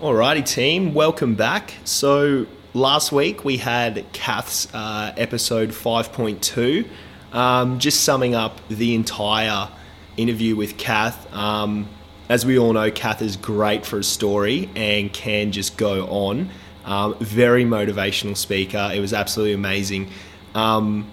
Alrighty, team, welcome back. So, last week we had Kath's uh, episode 5.2, um, just summing up the entire interview with Kath. Um, as we all know, Kath is great for a story and can just go on. Um, very motivational speaker. It was absolutely amazing. Um,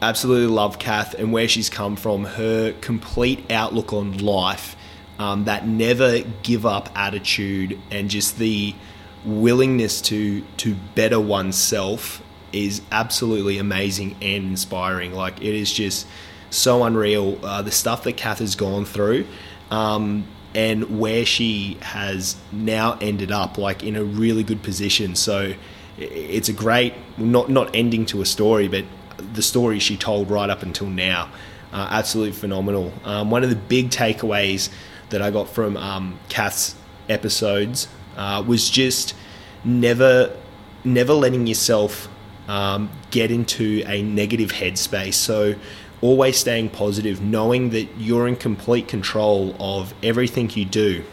absolutely love Kath and where she's come from, her complete outlook on life, um, that never give up attitude, and just the willingness to to better oneself is absolutely amazing and inspiring. Like it is just so unreal. Uh, the stuff that Kath has gone through. Um, and where she has now ended up, like in a really good position. So it's a great, not not ending to a story, but the story she told right up until now. Uh, absolutely phenomenal. Um, one of the big takeaways that I got from um, Kath's episodes uh, was just never, never letting yourself um, get into a negative headspace. So always staying positive, knowing that you're in complete control of everything you do.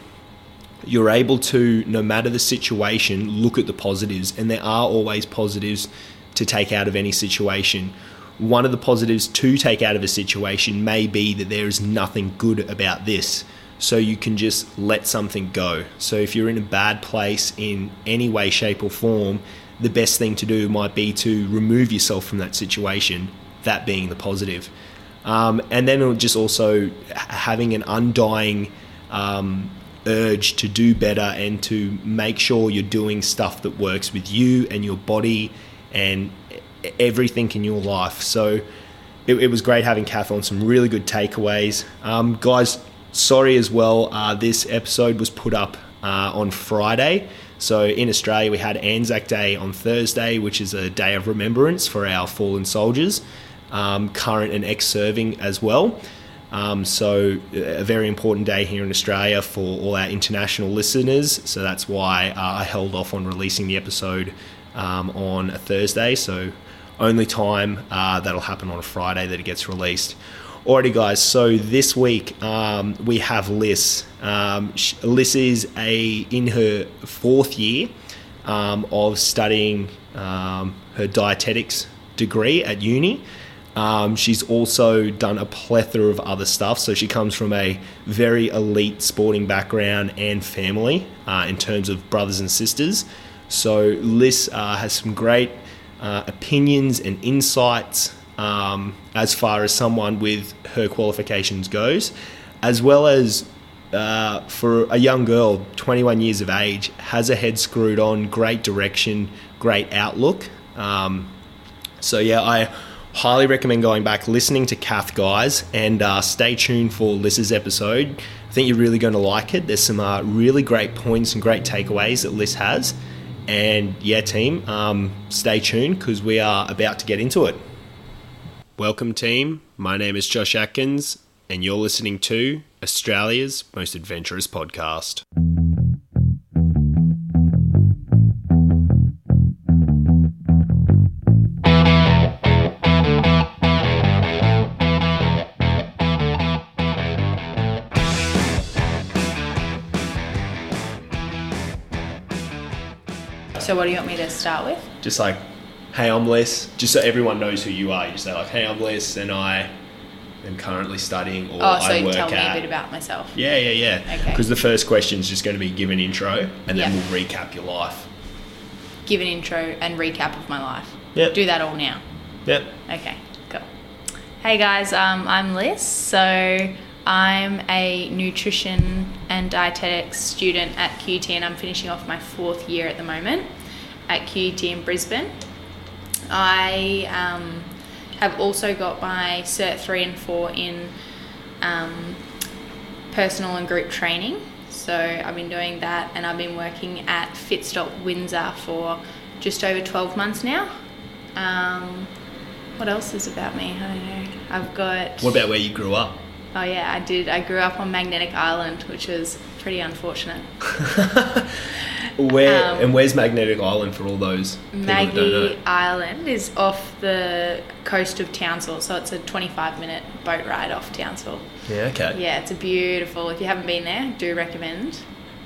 You're able to, no matter the situation, look at the positives, and there are always positives to take out of any situation. One of the positives to take out of a situation may be that there is nothing good about this. So you can just let something go. So if you're in a bad place in any way, shape, or form, the best thing to do might be to remove yourself from that situation, that being the positive. Um, and then just also having an undying um, urge to do better and to make sure you're doing stuff that works with you and your body and everything in your life. So it, it was great having Kath on some really good takeaways. Um, guys, sorry as well, uh, this episode was put up uh, on Friday. So in Australia, we had Anzac Day on Thursday, which is a day of remembrance for our fallen soldiers, um, current and ex serving as well. Um, so, a very important day here in Australia for all our international listeners. So, that's why uh, I held off on releasing the episode um, on a Thursday. So, only time uh, that'll happen on a Friday that it gets released. Alrighty, guys. So this week um, we have Lyss. Um, Lyss is a in her fourth year um, of studying um, her dietetics degree at uni. Um, she's also done a plethora of other stuff. So she comes from a very elite sporting background and family uh, in terms of brothers and sisters. So Lyss uh, has some great uh, opinions and insights um, as far as someone with her qualifications goes, as well as uh, for a young girl, 21 years of age, has a head screwed on, great direction, great outlook. Um, so yeah, I highly recommend going back, listening to Kath, guys, and uh, stay tuned for Lyss's episode. I think you're really going to like it. There's some uh, really great points and great takeaways that Lyss has. And yeah, team, um, stay tuned because we are about to get into it. Welcome, team. My name is Josh Atkins, and you're listening to Australia's most adventurous podcast. So, what do you want me to start with? Just like, hey, I'm Les. Just so everyone knows who you are. You just say like, hey, I'm Les, and I am currently studying or Oh, so I you work tell me at. a bit about myself. yeah, yeah, yeah. Okay. Because the first question is just going to be give an intro, and then Yeah. we'll recap your life. Give an intro and recap of my life. Yep. Do that all now. Yep. Okay, cool. Hey guys, um, I'm Lyss. So I'm a nutrition and dietetics student at QUT, and I'm finishing off my fourth year at the moment at QUT in Brisbane. I um, have also got my Cert 3 and 4 in um, personal and group training. So I've been doing that, and I've been working at Fitstop Windsor for just over 12 months now. Um, what else is about me? I don't know. I've got. What about where you grew up? Oh yeah, I did. I grew up on Magnetic Island, which is pretty unfortunate. Where Um, and where's Magnetic Island for all those people that don't know? Maggie Island is off the coast of Townsville, so it's a 25 minute boat ride off Townsville. Yeah, okay. Yeah, it's a beautiful. If you haven't been there, do recommend.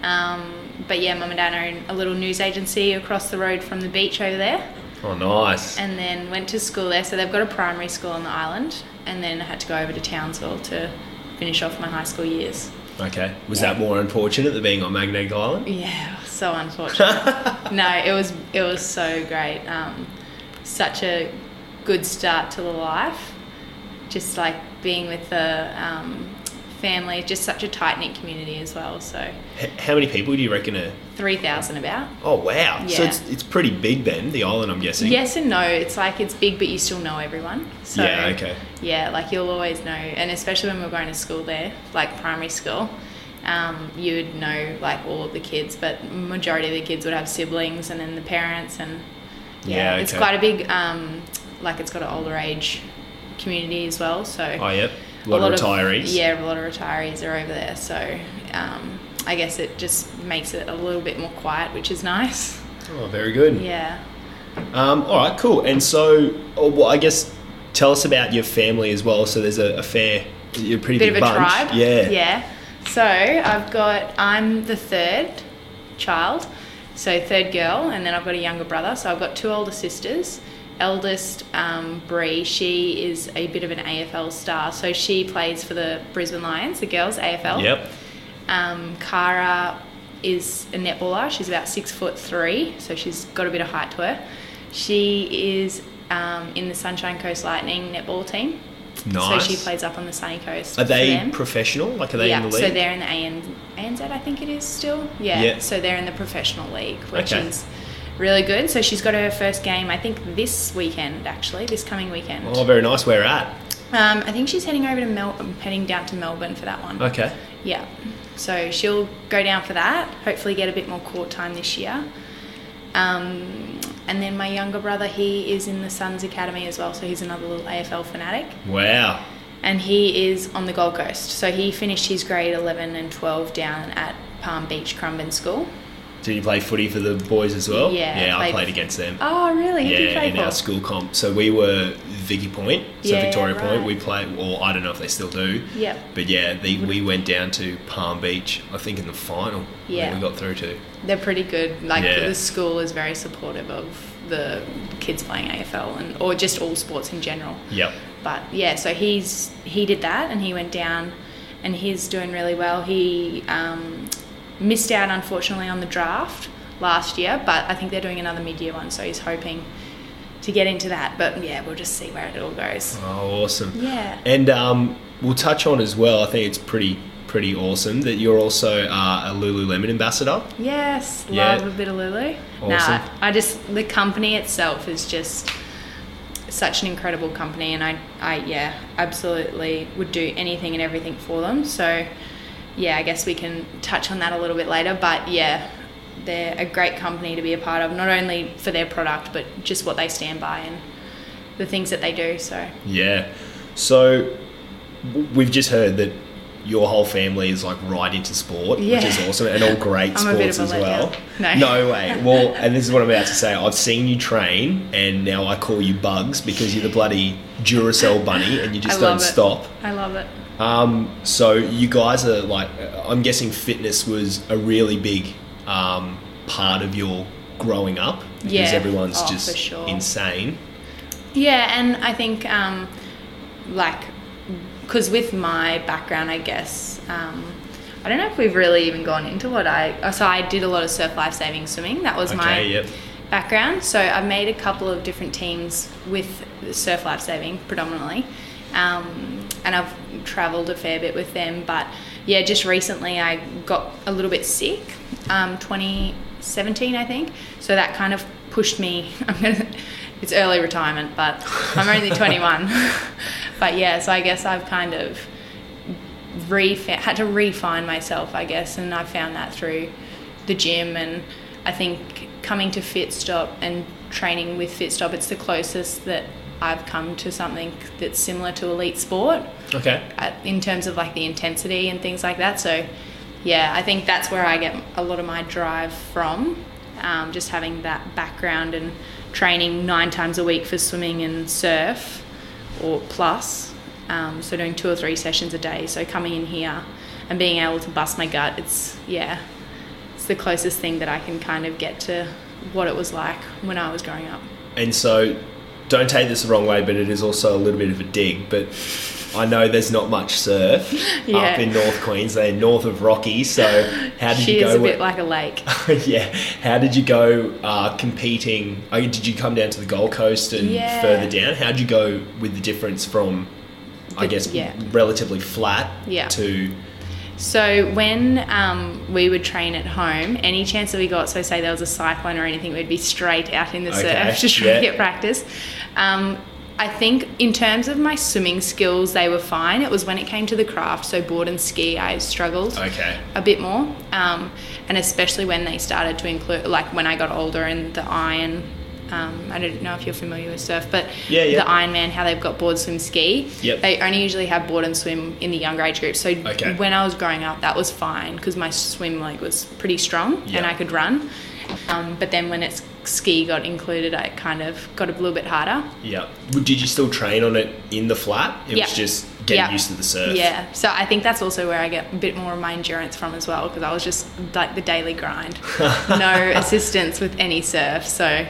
Um, but yeah, mum and dad own a little news agency across the road from the beach over there, Oh, nice. and then went to school there. So they've got a primary school on the island, and then I had to go over to Townsville to finish off my high school years. Okay. Was Yeah. that more unfortunate than being on Magnetic Island? Yeah, so unfortunate. no, it was it was so great. Um, such a good start to the life. Just like being with the um, family, just such a tight knit community as well. So H- how many people do you reckon are? three thousand about. Oh, wow. So it's, it's pretty big then, the island, I'm guessing. Yes and no. It's like it's big, but you still know everyone. So Yeah, okay. Yeah, like you'll always know, and especially when we're going to school there, like primary school, um, you would know like all of the kids, but majority of the kids would have siblings, and then the parents, and yeah, Yeah, it's quite a big, um, like it's got an older age community as well. So Oh, yep. A lot, of retirees. yeah, a lot of retirees are over there. So um, I guess it just makes it a little bit more quiet, which is nice. Oh, very good. Yeah. Um, all right, cool. And so, oh, well, I guess tell us about your family as well. So there's a, a fair, you're a pretty bit of big a bunch. tribe. Yeah. Yeah. So I've got I'm the third child, so third girl, and then I've got a younger brother. So I've got two older sisters. Eldest um, Bree, she is a bit of an AFL star. So she plays for the Brisbane Lions, the girls AFL. Yep. Um, Cara is a netballer. She's about six foot three, so she's got a bit of height to her. She is um, in the Sunshine Coast Lightning netball team. Nice. So she plays up on the sunny coast. Are they professional? Like, are they yeah, in the league? so they're in the AN, ANZ, I think it is still. Yeah. Yeah. So they're in the professional league, which Okay. is really good. So she's got her first game, I think this weekend actually, this coming weekend. oh, very nice. Where at? Um, I think she's heading over to Mel, heading down to Melbourne for that one. Okay. Yeah. So she'll go down for that. Hopefully, get a bit more court time this year. Um, and then my younger brother, he is in the Suns Academy as well. So he's another little AFL fanatic. Wow. And he is on the Gold Coast. So he finished his grade 11 and 12 down at Palm Beach Currumbin School. Did you play footy for the boys as well? Yeah, Yeah, I played- played against them. Oh, really? Who yeah, in for? our school comp. So we were Vicky Point, so Yeah, Victoria right. Point. We played, or I don't know if they still do. Yeah. But yeah, the, we went down to Palm Beach. I think in the final. Yeah. that we got through to. They're pretty good. Like Yeah. the school is very supportive of the kids playing AFL and or just all sports in general. Yep. But yeah, so he's he did that and he went down, and he's doing really well. He um, missed out unfortunately on the draft last year, but I think they're doing another mid-year one, so he's hoping to get into that. But yeah, we'll just see where it all goes. Oh, awesome. Yeah. And um, we'll touch on as well. I think it's pretty pretty awesome that you're also uh, a Lululemon ambassador. Yes, Yeah. love a bit of Lulu. Awesome. Nah, I just the company itself is just such an incredible company, and I, I yeah, absolutely would do anything and everything for them. So, yeah, I guess we can touch on that a little bit later. But yeah, they're a great company to be a part of, not only for their product, but just what they stand by and the things that they do. So Yeah. So we've just heard that your whole family is like right into sport, which is awesome, and all great I'm a bit sports as well. letdown. No. way. Well, and this is what I'm about to say. I've seen you train, and now I call you Bugs because you're the bloody Duracell bunny, and you just don't it. stop. I love it. Um, so you guys are like, I'm guessing fitness was a really big um, part of your growing up because Yeah. everyone's Oh, just sure. insane. Yeah, and I think um, like because with my background, I guess um, I don't know if we've really even gone into what I. So I did a lot of surf life saving swimming. That was my yep. background. So I've made a couple of different teams with surf life saving predominantly, um, and I've travelled a fair bit with them. But yeah, just recently I got a little bit sick, um, 2017 I think. So that kind of pushed me. I'm gonna. It's early retirement, but I'm only 21. but yeah, so I guess I've kind of refa- had to refine myself, I guess, and I found that through the gym. And I think coming to FitStop and training with FitStop, it's the closest that I've come to something that's similar to elite sport Okay. at, in terms of like the intensity and things like that. So, yeah, I think that's where I get a lot of my drive from. Um, just having that background and training nine times a week for swimming and surf, or plus. Um, so doing two or three sessions a day. So coming in here and being able to bust my gut, it's yeah, it's the closest thing that I can kind of get to what it was like when I was growing up. And so, don't take this the wrong way, but it is also a little bit of a dig. But I know there's not much surf Yeah. up in North Queensland, north of Rocky. So, how did she you is go? a bit like a lake. yeah, how did you go uh, competing? Oh, did you come down to the Gold Coast and Yeah. further down? How did you go with the difference from, I guess, yeah. relatively flat to So when um, we would train at home, any chance that we got, so say there was a cyclone or anything, we'd be straight out in the Okay, surf to try yeah. to get practice. Um, I think in terms of my swimming skills, they were fine. It was when it came to the craft, so board and ski, I struggled okay? a bit more, um, and especially when they started to include, like when I got older and the iron. Um, I don't know if you're familiar with surf, but Yeah, yeah. the Ironman, how they've got board, swim, ski. Yep. They only usually have board and swim in the younger age group. So Okay. when I was growing up, that was fine because my swim leg was pretty strong Yeah. and I could run. Um, but then when it's ski got included, I kind of got a little bit harder. Yeah. Did you still train on it in the flat? It Yeah. was just getting Yeah. used to the surf. Yeah, so I think that's also where I get a bit more of my endurance from as well because I was just like the daily grind, no assistance with any surf. So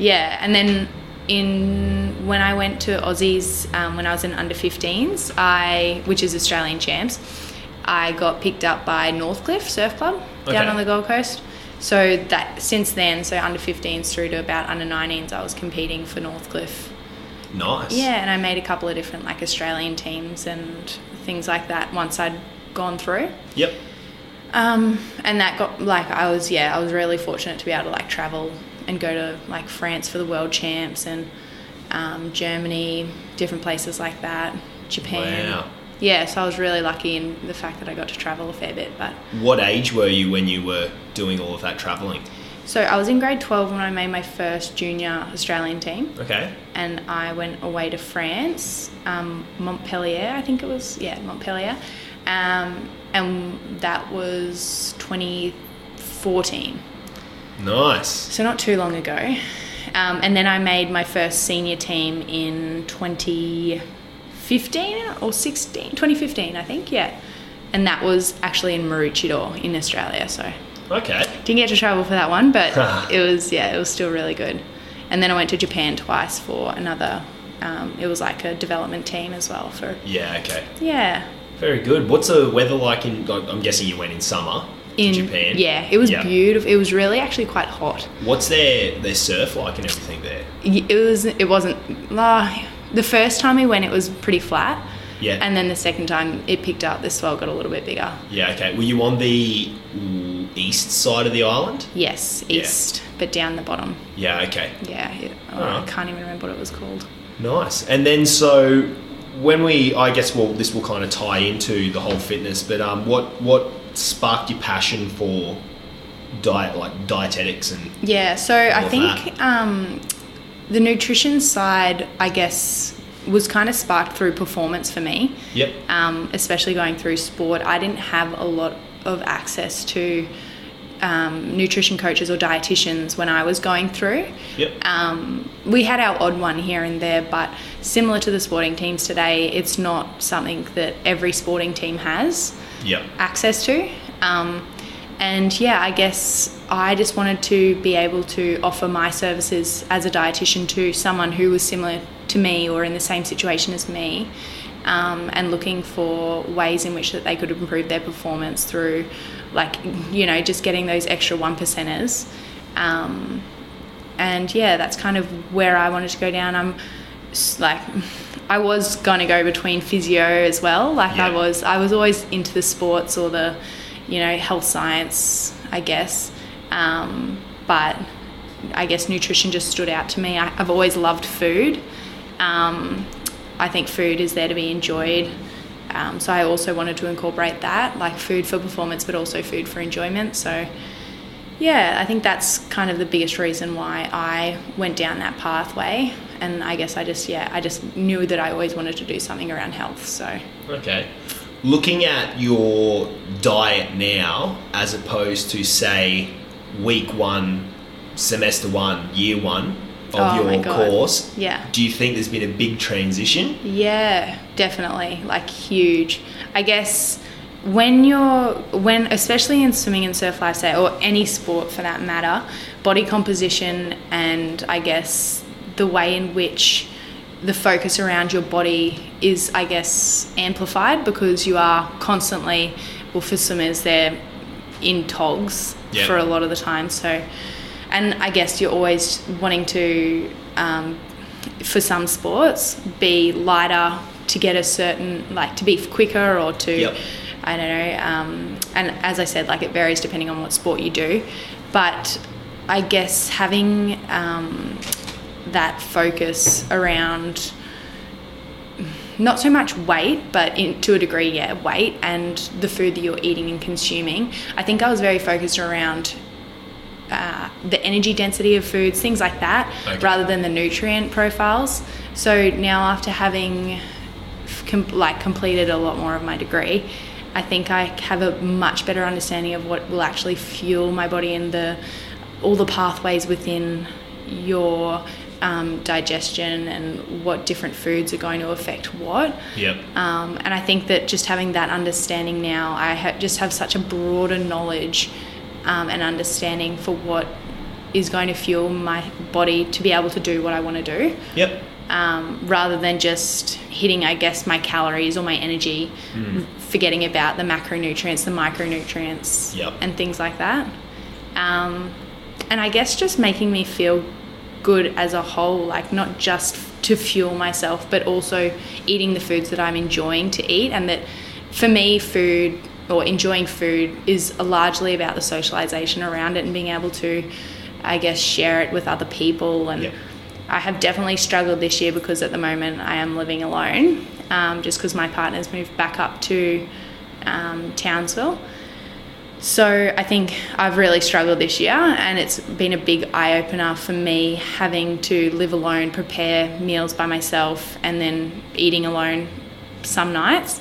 yeah, and then in when I went to Aussies um, when I was in under 15s, I which is Australian champs, I got picked up by Northcliffe Surf Club down Okay. on the Gold Coast. So that since then, so under 15s through to about under 19s, I was competing for Northcliffe Nice. yeah, and I made a couple of different like Australian teams and things like that once I'd gone through. Yep. Um, and that got like I was yeah I was really fortunate to be able to like travel and go to like France for the world champs and um, Germany, different places like that, Japan. Wow. Yeah, so I was really lucky in the fact that I got to travel a fair bit. But What age were you when you were doing all of that traveling? so I was in grade twelve when I made my first junior Australian team. Okay. and I went away to France, um, Montpellier, I think it was, yeah, Montpellier, um, and that was 2014, Nice. so not too long ago. Um, and then I made my first senior team in 2015 or 16, 2015, I think, yeah. And that was actually in Maroochydore in Australia, so Okay. didn't get to travel for that one, but it was yeah, it was still really good. And then I went to Japan twice for another. Um, it was like a development team as well for Yeah. Okay. yeah. Very good. What's the weather like in? I'm guessing you went in summer In Japan. yeah, it was Yeah. beautiful. It was really actually quite hot. What's their their surf like and everything there? It was it wasn't uh, the first time we went. It was pretty flat, Yeah. and then the second time it picked up. The swell got a little bit bigger. yeah. Okay. Were you on the east side of the island? Yes, Yeah. east, but down the bottom. Yeah. Okay. Yeah, it, oh, I can't even remember what it was called. Nice. And then so when we, I guess, well, this will kind of tie into the whole fitness. But um, what what sparked your passion for diet, like dietetics and Yeah, so I think um, the nutrition side, I guess, was kind of sparked through performance for me, yep, um, especially going through sport. I didn't have a lot of access to um, nutrition coaches or dietitians when I was going through. yep, Um, we had our odd one here and there, but similar to the sporting teams today, it's not something that every sporting team has yep, access to. Um, and yeah, I guess I just wanted to be able to offer my services as a dietitian to someone who was similar to me or in the same situation as me, um, and looking for ways in which that they could improve their performance through, like you know, just getting those extra one percenters. Um, and yeah, that's kind of where I wanted to go down. I'm like, I was going to go between physio as well. Like I was, I was always into the sports or the, you know, health science, I guess. Um, but I guess nutrition just stood out to me. I, I've always loved food. Um, I think food is there to be enjoyed. Um, so I also wanted to incorporate that, like food for performance, but also food for enjoyment. So yeah, I think that's kind of the biggest reason why I went down that pathway. And I guess I just, yeah, I just knew that I always wanted to do something around health. So, okay. Looking at your diet now, as opposed to say week one, semester one, year one of Oh your course, yeah. do you think there's been a big transition? Yeah, definitely. Like huge. I guess when you're when especially in swimming and surf lifestyle or any sport for that matter body composition and i guess the way in which the focus around your body is i guess amplified because you are constantly well for swimmers they're in togs Yep. for a lot of the time so and i guess you're always wanting to um, for some sports be lighter to get a certain like to be quicker or to Yep. I don't know. Um, and as I said, like it varies depending on what sport you do. But I guess having um, that focus around not so much weight, but in, to a degree, yeah, weight and the food that you're eating and consuming. I think I was very focused around uh, the energy density of foods, things like that, Okay. rather than the nutrient profiles. So now, after having com- like completed a lot more of my degree, I think I have a much better understanding of what will actually fuel my body and the all the pathways within your um, digestion and what different foods are going to affect what. Yep. Um, and I think that just having that understanding now, I ha- just have such a broader knowledge um, and understanding for what is going to fuel my body to be able to do what I want to do, Yep. um, rather than just hitting, I guess, my calories or my energy, forgetting about the macronutrients, the micronutrients, Yep. and things like that. Um, and I guess just making me feel good as a whole, like not just to fuel myself, but also eating the foods that I'm enjoying to eat. And that for me, food or enjoying food is largely about the socialization around it and being able to, I guess, share it with other people. And Yep. I have definitely struggled this year because at the moment I am living alone, um, just because my partner's moved back up to um, Townsville. So I think I've really struggled this year, and it's been a big eye opener for me having to live alone, prepare meals by myself, and then eating alone some nights.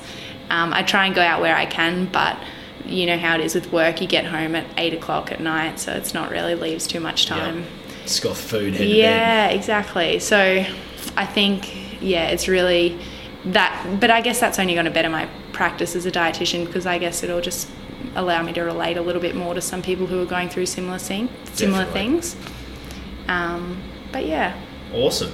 Um, I try and go out where I can, but you know how it is with work. You get home at eight o'clock at night, so it's not really leaves too much time. It's got food. Yeah, exactly. So I think, yeah, it's really that, but I guess that's only going to better my practice as a dietitian because I guess it'll just allow me to relate a little bit more to some people who are going through similar thing, similar Definitely. things. Um, but yeah, Awesome.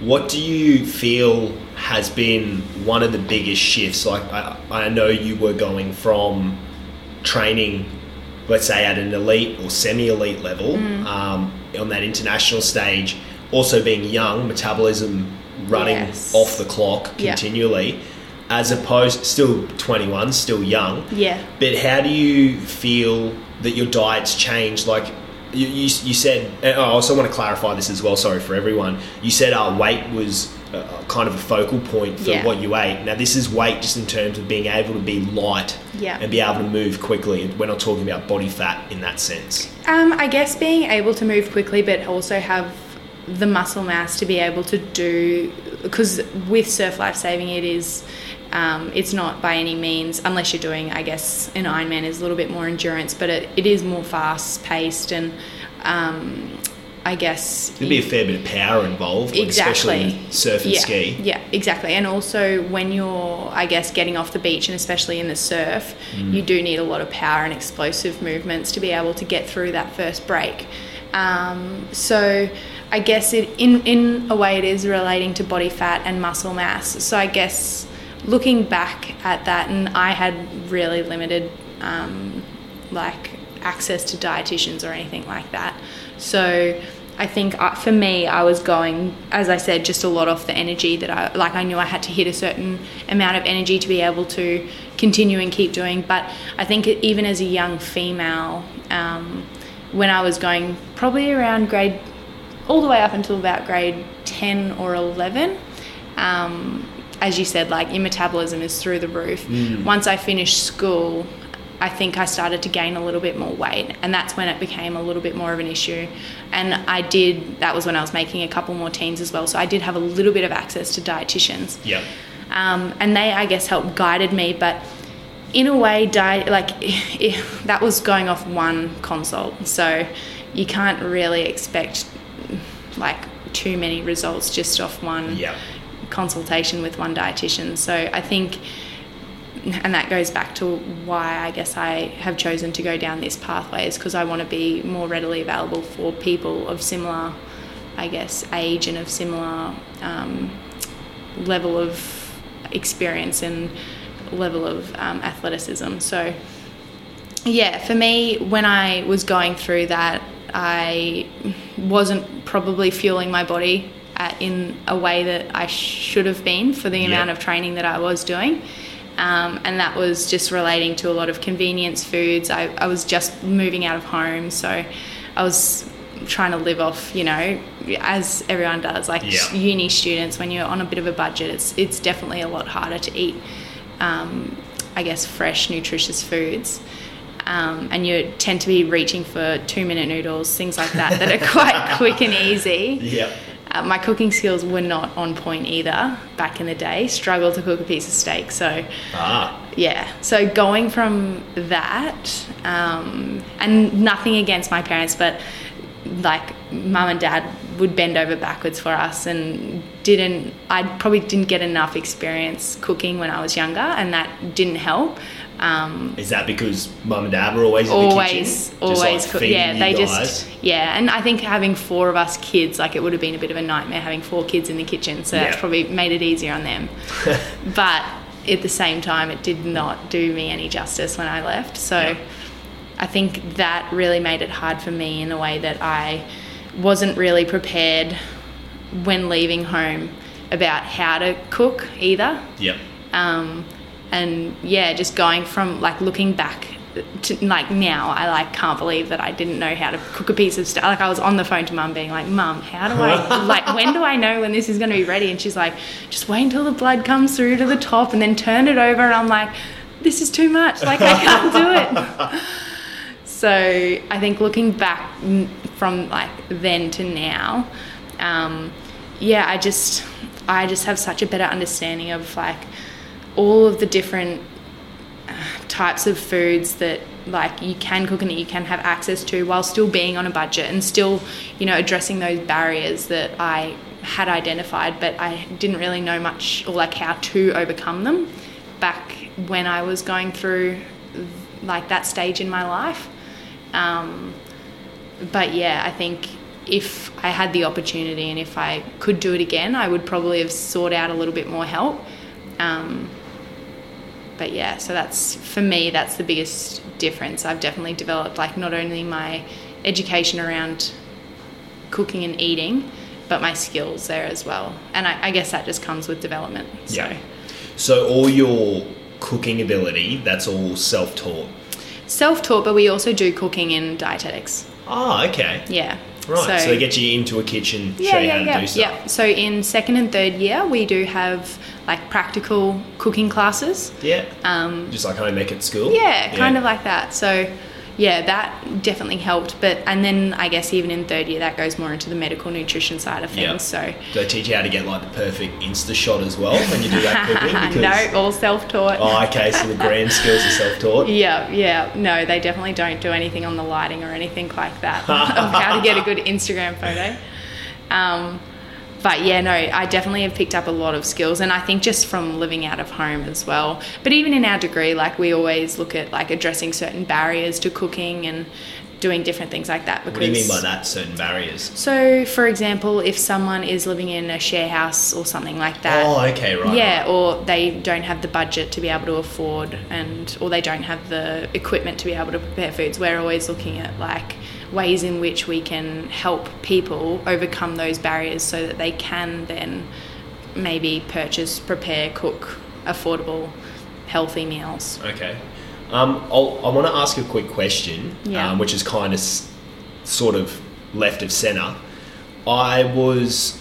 What do you feel has been one of the biggest shifts? Like, I, I know you were going from training, let's say, at an elite or semi elite level Mm. um, on that international stage, also being young, metabolism running Yes. off the clock Yeah. continually, as opposed, still 21, still young. yeah, But how do you feel that your diet's changed? Like you, you, you said, I also want to clarify this as well. Sorry for everyone. You said our weight was uh, kind of a focal point for Yeah. what you ate. Now this is weight just in terms of being able to be light Yeah. and be able to move quickly. We're not talking about body fat in that sense. Um, I guess being able to move quickly, but also have the muscle mass to be able to do because with surf life saving, it is. Um, it's not by any means, unless you're doing, I guess, an Ironman is a little bit more endurance, but it, it is more fast paced and um, I guess There'd be a fair bit of power involved, like, especially Exactly. in surf and yeah, ski. Yeah, exactly. And also when you're, I guess, getting off the beach and especially in the surf, Mm. you do need a lot of power and explosive movements to be able to get through that first break. Um, so I guess it in in a way it is relating to body fat and muscle mass. So I guess looking back at that, and I had really limited um, like access to dietitians or anything like that. So I think uh, for me, I was going, as I said, just a lot off the energy that I like. I knew I had to hit a certain amount of energy to be able to continue and keep doing. But I think even as a young female, um, when I was going probably around grade, all the way up until about grade ten or eleven. Um, as you said, like your metabolism is through the roof. Once I finished school, I think I started to gain a little bit more weight, and that's when it became a little bit more of an issue. And I did, that was when I was making a couple more teens as well, so I did have a little bit of access to dietitians. Yep. Um, and they, I guess, helped guided me, but in a way, diet, like that was going off one consult, so you can't really expect like too many results just off one Yep. Consultation with one dietitian. So I think and that goes back to why I guess I have chosen to go down this pathway is because I want to be more readily available for people of similar, I guess, age and of similar um, level of experience and level of um, athleticism. So, yeah, for me, when I was going through that, I wasn't probably fueling my body at, in a way that I should have been for the Yeah. amount of training that I was doing. Um, and that was just relating to a lot of convenience foods. I, I was just moving out of home, so I was trying to live off, you know, as everyone does, like Yeah. uni students. When you're on a bit of a budget, it's it's definitely a lot harder to eat, um, I guess, fresh, nutritious foods. Um, and you tend to be reaching for two minute noodles, things like that, that are quite quick and easy. Yep. Uh, my cooking skills were not on point either back in the day. Struggled to cook a piece of steak. So, Ah. yeah. So going from that, um, and nothing against my parents, but like mum and dad would bend over backwards for us and didn't, I probably didn't get enough experience cooking when I was younger and that didn't help. Um, Is that because mum and dad were always in the always? Always like, yeah they just yeah and i think having four of us kids like it would have been a bit of a nightmare having four kids in the kitchen so that's probably made it easier on them but at the same time it did not do me any justice when i left so Yeah. i think that really made it hard for me in a way that i wasn't really prepared when leaving home about how to cook either Yep. um, and yeah, just going from like looking back to like now, I like can't believe that I didn't know how to cook a piece of stuff. Like I was on the phone to mum, being like, "Mum, how do I like when do I know when this is going to be ready?" And she's like, "Just wait until the blood comes through to the top, and then turn it over." And I'm like, "This is too much. Like I can't do it." So I think looking back from like then to now, um, yeah, I just I just have such a better understanding of like all of the different uh, types of foods that like you can cook and that you can have access to while still being on a budget and still you know addressing those barriers that I had identified but I didn't really know much or like how to overcome them back when I was going through like that stage in my life um, but yeah, I think if I had the opportunity and if I could do it again, I would probably have sought out a little bit more help. Um, but yeah, so that's for me, that's the biggest difference. I've definitely developed like not only my education around cooking and eating, but my skills there as well. And I, I guess that just comes with development. So. Yeah. So all your cooking ability, that's all self-taught. Self-taught, but we also do cooking in dietetics. Oh, okay. Yeah. Right. So, they get you into a kitchen, show Yeah, you yeah, how to yeah, do stuff. yeah. So in second and third year, we do have like practical cooking classes. Yeah. Um, Just like home ec at school. yeah, kind of like that. So yeah, that definitely helped. But and then I guess even in third year, that goes more into the medical nutrition side of things. Yeah. So Do they teach you how to get like the perfect Insta shot as well when you do that cooking? no, all self-taught. Oh, okay. So the grand skills are self-taught. Yeah, yeah. No, they definitely don't do anything on the lighting or anything like that of how to get a good Instagram photo. Um, but yeah, no, I definitely have picked up a lot of skills, and I think just from living out of home as well. But even in our degree, like we always look at like addressing certain barriers to cooking and doing different things like that. Because What do you mean by that? Certain barriers. So, for example, if someone is living in a share house or something like that, Oh, okay, right. yeah, right. or they don't have the budget to be able to afford, and or they don't have the equipment to be able to prepare foods. We're always looking at like ways in which we can help people overcome those barriers so that they can then maybe purchase, prepare, cook affordable, healthy meals. Okay. Um, I'll, I want to ask a quick question, Yeah. um, which is kind of s- sort of left of center. I was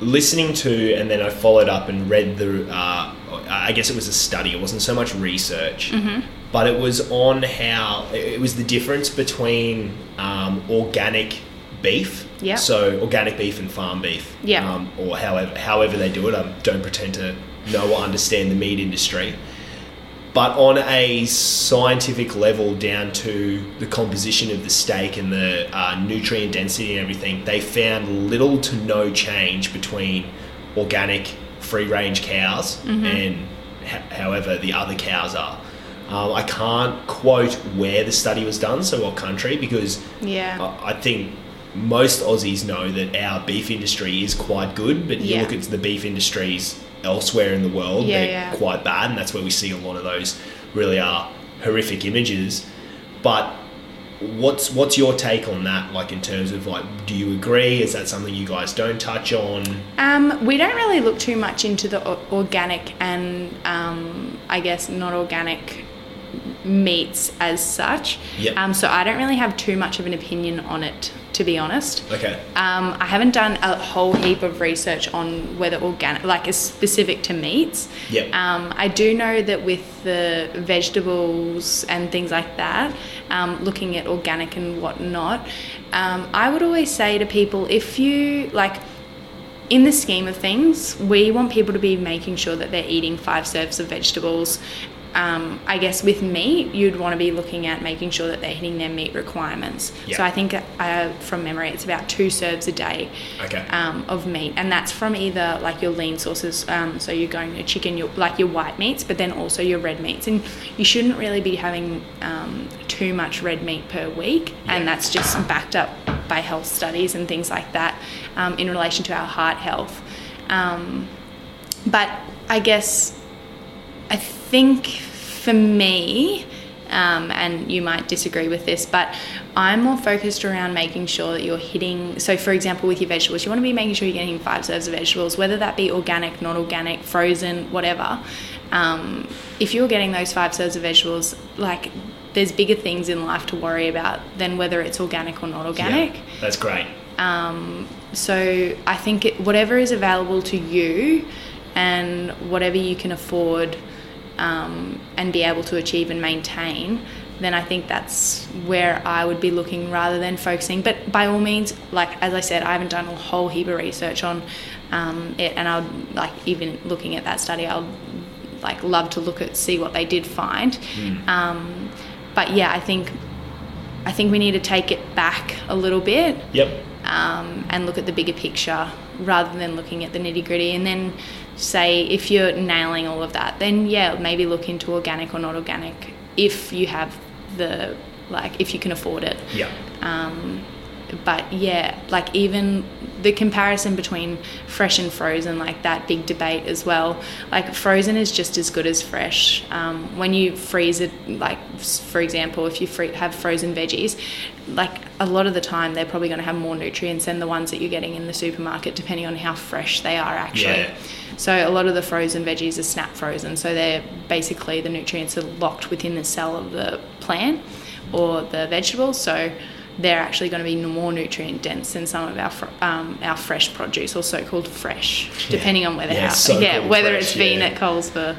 listening to, and then I followed up and read the. Uh, I guess it was a study. It wasn't so much research, Mm-hmm. But it was on how it was the difference between um, organic beef. Yeah. So organic beef and farm beef. Yeah. Um, or however however they do it. I don't pretend to know or understand the meat industry but on a scientific level down to the composition of the steak and the uh, nutrient density and everything they found little to no change between organic free range cows and h- however the other cows are. Um, I can't quote where the study was done, so what country, because Yeah. I I think most Aussies know that our beef industry is quite good, but you look at the beef industries elsewhere in the world, Yeah, they're yeah. quite bad, and that's where we see a lot of those really are horrific images. But what's what's your take on that? Like in terms of like, do you agree? Is that something you guys don't touch on? Um, we don't really look too much into the organic and um, I guess not organic meats as such. Yep. Um, so I don't really have too much of an opinion on it, to be honest. Okay. Um, I haven't done a whole heap of research on whether organic, like, is specific to meats. Yep. Um, I do know that with the vegetables and things like that, um, looking at organic and whatnot, um, I would always say to people if you like, in the scheme of things, we want people to be making sure that they're eating five serves of vegetables. Um, I guess with meat, you'd want to be looking at making sure that they're hitting their meat requirements. Yeah. So I think uh, from memory, it's about two serves a day Okay. um, of meat, and that's from either like your lean sources. Um, so you're going to chicken, your like your white meats, but then also your red meats, and you shouldn't really be having um, too much red meat per week, Yeah. and that's just backed up by health studies and things like that um, in relation to our heart health. Um, but I guess think for me, um, and you might disagree with this, but I'm more focused around making sure that you're hitting. So, for example, with your vegetables, you want to be making sure you're getting five serves of vegetables, whether that be organic, not organic, frozen, whatever. Um, if you're getting those five serves of vegetables, like there's bigger things in life to worry about than whether it's organic or not organic. Yeah, that's great. Um, so I think it, whatever is available to you and whatever you can afford um, and be able to achieve and maintain, then I think that's where I would be looking rather than focusing. But by all means, like as I said, I haven't done a whole heap of research on um, it, and I'd like even looking at that study, I'd like love to look at see what they did find. Um, but yeah, I think I think we need to take it back a little bit Yep. um, and look at the bigger picture rather than looking at the nitty gritty. And then say if you're nailing all of that, then yeah, maybe look into organic or not organic if you have the like if you can afford it. Yeah. Um, but yeah, like even the comparison between fresh and frozen, like that big debate as well. Like frozen is just as good as fresh. Um, when you freeze it, like for example, if you free, have frozen veggies, like a lot of the time they're probably going to have more nutrients than the ones that you're getting in the supermarket, depending on how fresh they are actually. Yeah. So a lot of the frozen veggies are snap frozen, so they're basically the nutrients are locked within the cell of the plant or the vegetable. So they're actually going to be more nutrient dense than some of our fr- um, our fresh produce or so-called fresh, depending on whether Yeah, how, yeah whether fresh, it's been yeah. at Coles for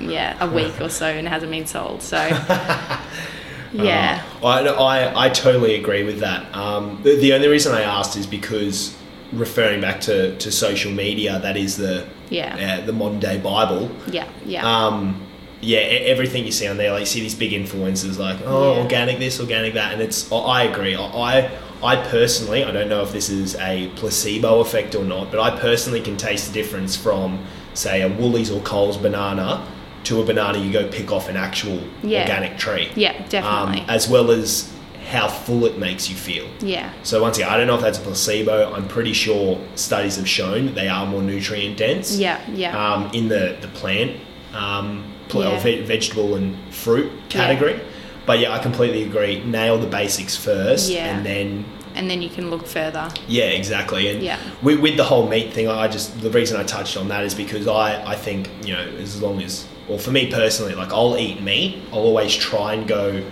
yeah a week or so and hasn't been sold. So yeah, Uh, I, I, I totally agree with that. Um, the, the only reason I asked is because referring back to, to social media, that is the Yeah. uh, the modern day Bible. yeah, yeah, Um, yeah, everything you see on there, like you see these big influencers like, oh, Yeah. organic this, organic that, and it's. I agree. I, I personally, I don't know if this is a placebo effect or not, but I personally can taste the difference from, say, a Woolies or Coles banana to a banana you go pick off an actual Yeah. organic tree. yeah, definitely. Um, as well as how full it makes you feel. yeah, So once again, I don't know if that's a placebo. I'm pretty sure studies have shown that they are more nutrient dense yeah, yeah, um, in the, the plant, um, or Yeah. ve- vegetable and fruit category. But yeah, I completely agree. Nail the basics first, Yeah. and then and then you can look further. yeah, exactly. And Yeah. with, with the whole meat thing, I just the reason I touched on that is because I I think you know as long as well for me personally, like I'll eat meat. I'll always try and go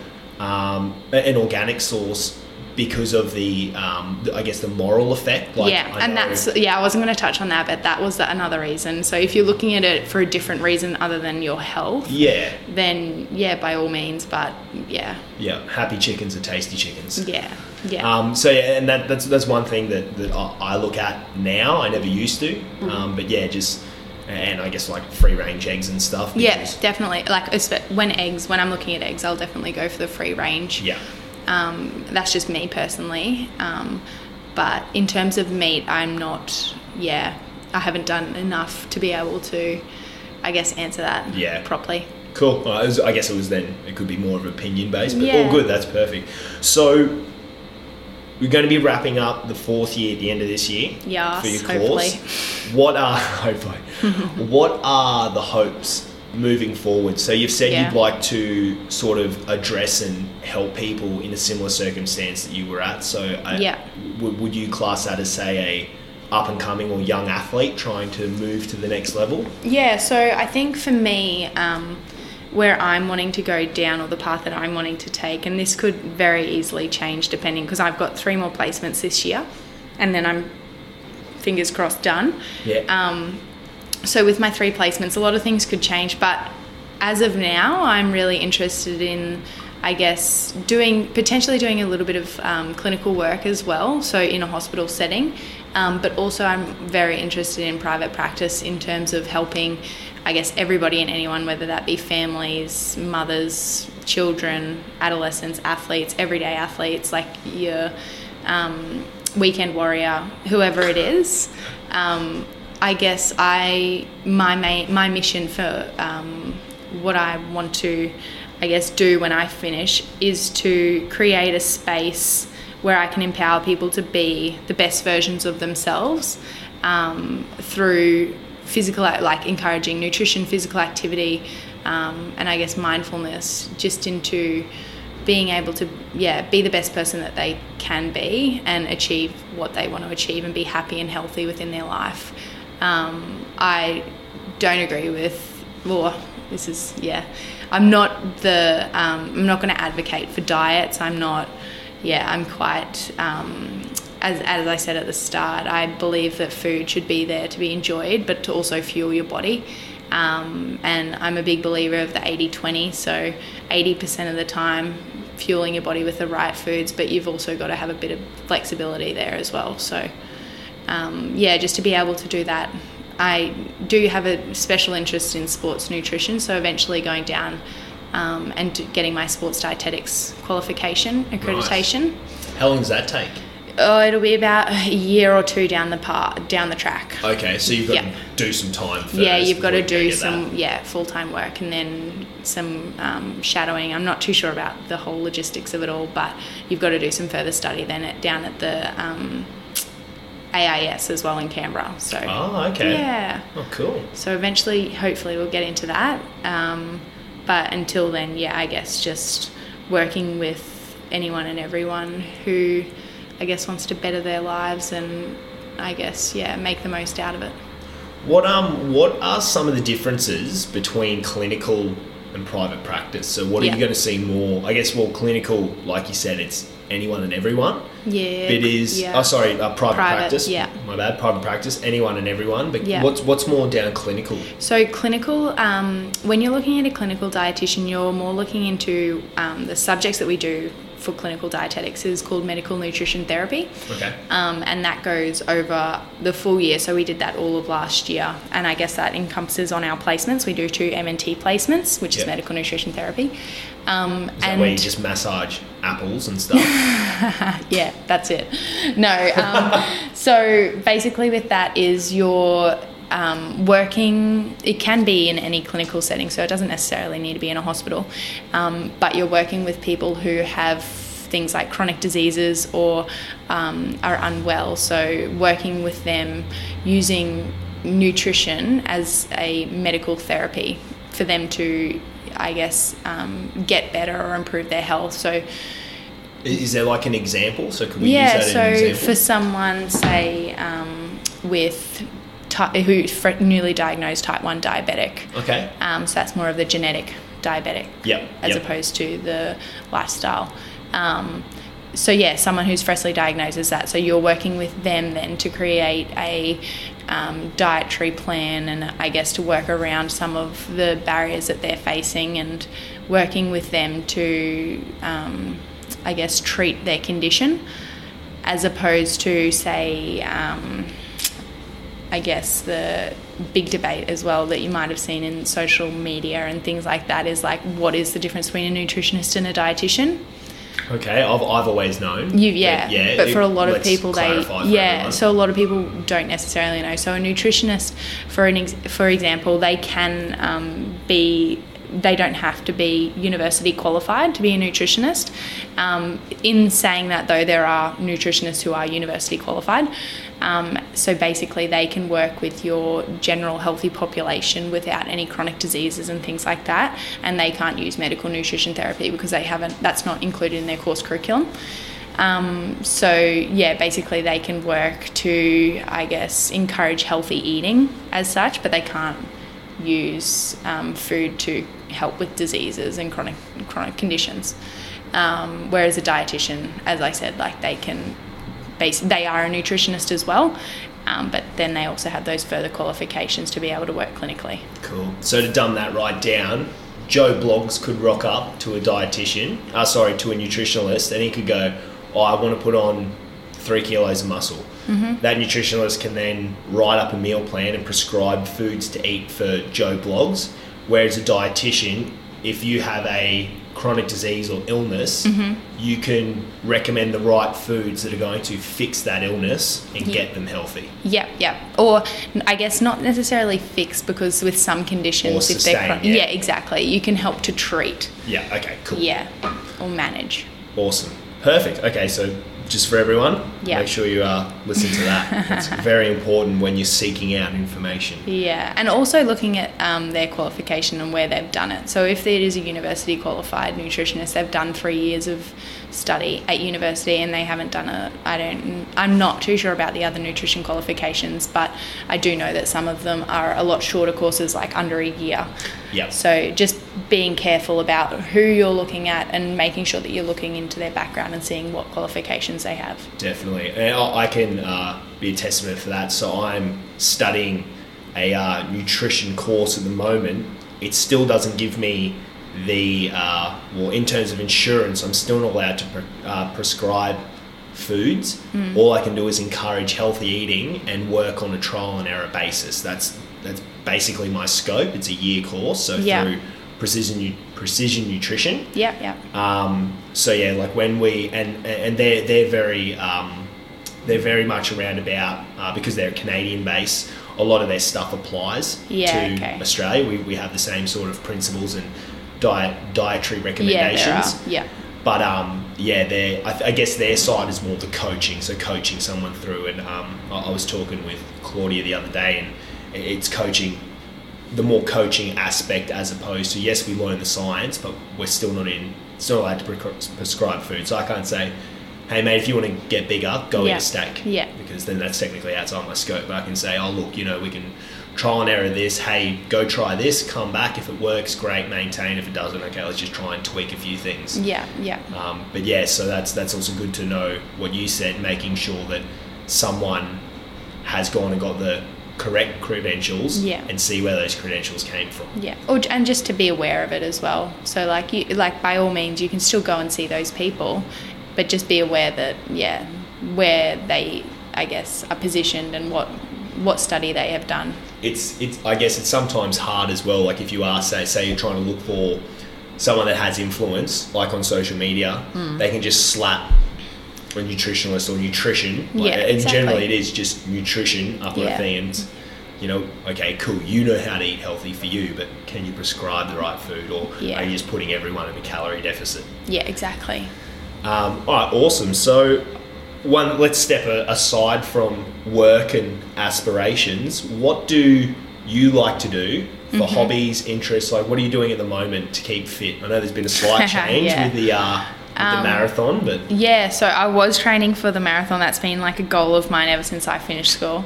um, an organic source because of the um, I guess the moral effect. Like, yeah, and that's yeah. I wasn't going to touch on that, but that was the, another reason. So if you're looking at it for a different reason other than your health, yeah then yeah, by all means. But yeah, yeah happy chickens are tasty chickens. yeah, yeah, Um, so yeah, and that, that's that's one thing that, that I look at now. I never used to, Mm-hmm. um, but yeah, just and I guess like free range eggs and stuff. yeah, definitely. Like when eggs, when I'm looking at eggs, I'll definitely go for the free range. yeah, Um, that's just me personally. Um, but in terms of meat, I'm not. Yeah, I haven't done enough to be able to I guess, answer that Yeah. properly. Cool. Well, was- I guess it was then, it could be more of opinion based, but Yeah. all good, that's perfect. So, we're going to be wrapping up the fourth year at the end of this year Yes, for your hopefully. course. What are, hopefully, what are the hopes moving forward? So, you've said Yeah. you'd like to sort of address and help people in a similar circumstance that you were at. So, I, Yeah. w- would you class that as, say, a up and coming or young athlete trying to move to the next level? Yeah, so I think for me, um, where I'm wanting to go down or the path that I'm wanting to take, and this could very easily change depending because I've got three more placements this year, and then I'm fingers crossed done. Yeah. Um, so with my three placements, a lot of things could change, but as of now, I'm really interested in, I guess, doing potentially doing a little bit of um, clinical work as well. So in a hospital setting, um, but also I'm very interested in private practice in terms of helping, I guess, everybody and anyone, whether that be families, mothers, children, adolescents, athletes, everyday athletes, like your um, weekend warrior, whoever it is. I guess I my main, my mission for um, what I want to, I guess, do when I finish is to create a space where I can empower people to be the best versions of themselves um, through physical, like encouraging nutrition, physical activity, um, and I guess mindfulness, just into being able to yeah be the best person that they can be and achieve what they want to achieve and be happy and healthy within their life um, i don't agree with well this is yeah. I'm not the um, i'm not going to advocate for diets. I'm not yeah i'm quite um, as, as i said at the start i believe that food should be there to be enjoyed but to also fuel your body. Um, and I'm a big believer of the 80-20 so 80% of the time fueling your body with the right foods but you've also got to have a bit of flexibility there as well. So um, yeah just to be able to do that I do have a special interest in sports nutrition so eventually going down um, and getting my sports dietetics qualification accreditation How long does that take? oh it'll be about a year or two down the part down the track Okay, so you've got Yeah. to do some time first. yeah you've got to do some that. yeah full-time work and then some um, shadowing i'm not too sure about the whole logistics of it all but you've got to do some further study then at, down at the um, ais as well in canberra so Oh, okay. yeah Oh, cool. so eventually hopefully we'll get into that um, but until then yeah i guess just working with anyone and everyone who i guess wants to better their lives and i guess yeah make the most out of it What um what are some of the differences between clinical and private practice? So what are you going to see more? I guess well clinical, like you said, it's anyone and everyone. yeah But is yeah. oh sorry, uh, private, Private, practice. yeah. My bad. Private practice, anyone and everyone. But Yeah. what's what's more down clinical? So clinical, um, when you're looking at a clinical dietitian, you're more looking into um, the subjects that we do for clinical dietetics is called medical nutrition therapy. Okay. Um, and that goes over the full year. So we did that all of last year, and I guess that encompasses on our placements. We do two MNT placements, which is medical nutrition therapy. Um, Is that and where you just massage apples and stuff? yeah, that's it. No, um, so basically with that is you're um, working. It can be in any clinical setting, so it doesn't necessarily need to be in a hospital. Um, but you're working with people who have things like chronic diseases or um, are unwell. So working with them using nutrition as a medical therapy for them to, I guess, um, get better or improve their health. So Is there like an example? So could we yeah, use that so as an example? for someone, say, um, with ty- who fr- newly diagnosed type one diabetic, okay. um, so that's more of the genetic diabetic Yep. as yep. opposed to the lifestyle. Um, so yeah, someone who's freshly diagnosed as that. So you're working with them then to create a um, dietary plan and I guess to work around some of the barriers that they're facing and working with them to, um, I guess, treat their condition as opposed to say. Um, I guess the big debate as well that you might have seen in social media and things like that is like, what is the difference between a nutritionist and a dietitian? Okay, I've, I've always known. You yeah, but, yeah. But for a lot of people, they yeah. everyone. So a lot of people don't necessarily know. So a nutritionist, for an ex- for example, they can um, be. They don't have to be university qualified to be a nutritionist. Um, in saying that, though, there are nutritionists who are university qualified. Um, so basically, they can work with your general healthy population without any chronic diseases and things like that. And they can't use medical nutrition therapy because they haven't. That's not included in their course curriculum. Um, so yeah, basically they can work to, I guess, encourage healthy eating as such, but they can't use um, food to help with diseases and chronic chronic conditions. Um, whereas a dietitian, as I said, like they can, base, they are a nutritionist as well, um, but then they also have those further qualifications to be able to work clinically. Cool. So to dumb that right down, Joe Bloggs could rock up to a dietitian, uh, sorry, to a nutritionalist, and he could go, "Oh, I want to put on three kilos of muscle." Mm-hmm. That nutritionalist can then write up a meal plan and prescribe foods to eat for Joe Bloggs. Whereas a dietitian, if you have a chronic disease or illness, Mm-hmm. you can recommend the right foods that are going to fix that illness and Yeah. get them healthy. Yep, yep. Or I guess not necessarily fix because with some conditions, Or if they're yeah. yeah, exactly, you can help to treat. Yeah. Okay. Cool. Yeah, or manage. Awesome. Perfect. Okay, so just for everyone, Yeah. make sure you uh, listen to that. It's very important when you're seeking out information. Yeah, and also looking at um, their qualification and where they've done it. So if it is a university qualified nutritionist, they've done three years of study at university and they haven't done a I don't I'm not too sure about the other nutrition qualifications, but I do know that some of them are a lot shorter courses like under a year. Yep. So just being careful about who you're looking at and making sure that you're looking into their background and seeing what qualifications they have. Definitely. And I I can uh, be a testament for that. So I'm studying a uh, nutrition course at the moment. It still doesn't give me the, uh, well, in terms of insurance, I'm still not allowed to pre- uh, prescribe foods. All I can do is encourage healthy eating and work on a trial and error basis. That's that's basically my scope. It's a year course, so Yeah. through precision precision nutrition. Yeah, yeah. Um, so yeah, like when we and and they're they're very um, they're very much around about uh, because they're a Canadian based. A lot of their stuff applies Yeah, to okay. Australia. We, we have the same sort of principles and diet dietary Yeah, recommendations. are. Yeah. But um, yeah, their I, th- I guess their side is more the coaching. So coaching someone through, and um, I, I was talking with Claudia the other day, and it's coaching the more coaching aspect as opposed to yes, we learn the science, but we're still not in still not allowed to pre- prescribe food. So I can't say, hey mate, if you want to get bigger, go Yeah. eat a steak. Yeah. Because then that's technically outside my scope. But I can say, oh look, you know, we can trial and error this. Hey, go try this. Come back if it works, great. Maintain. If it doesn't, okay, let's just try and tweak a few things. Yeah, yeah. Um, but yeah, so that's that's also good to know what you said, making sure that someone has gone and got the correct credentials Yeah. and see where those credentials came from. Yeah, or, and just to be aware of it as well. So like you, like by all means, you can still go and see those people, but just be aware that yeah, where they, I guess, are positioned and what what study they have done. It's it's I guess it's sometimes hard as well. Like if you are say say you're trying to look for someone that has influence, like on social media, Hmm. they can just slap a nutritionalist or nutrition. Like, Yeah, and exactly. generally it is just nutrition up on Yeah. and you know, okay, cool, you know how to eat healthy for you, but can you prescribe the right food or Yeah. are you just putting everyone in a calorie deficit? Yeah, exactly. Um, all right, awesome. So, one, let's step a, aside from work and aspirations. What do you like to do for Mm-hmm. hobbies, interests? Like, what are you doing at the moment to keep fit? I know there's been a slight change Yeah. with the uh, with the Um, marathon, but Yeah, so I was training for the marathon. That's been like a goal of mine ever since I finished school.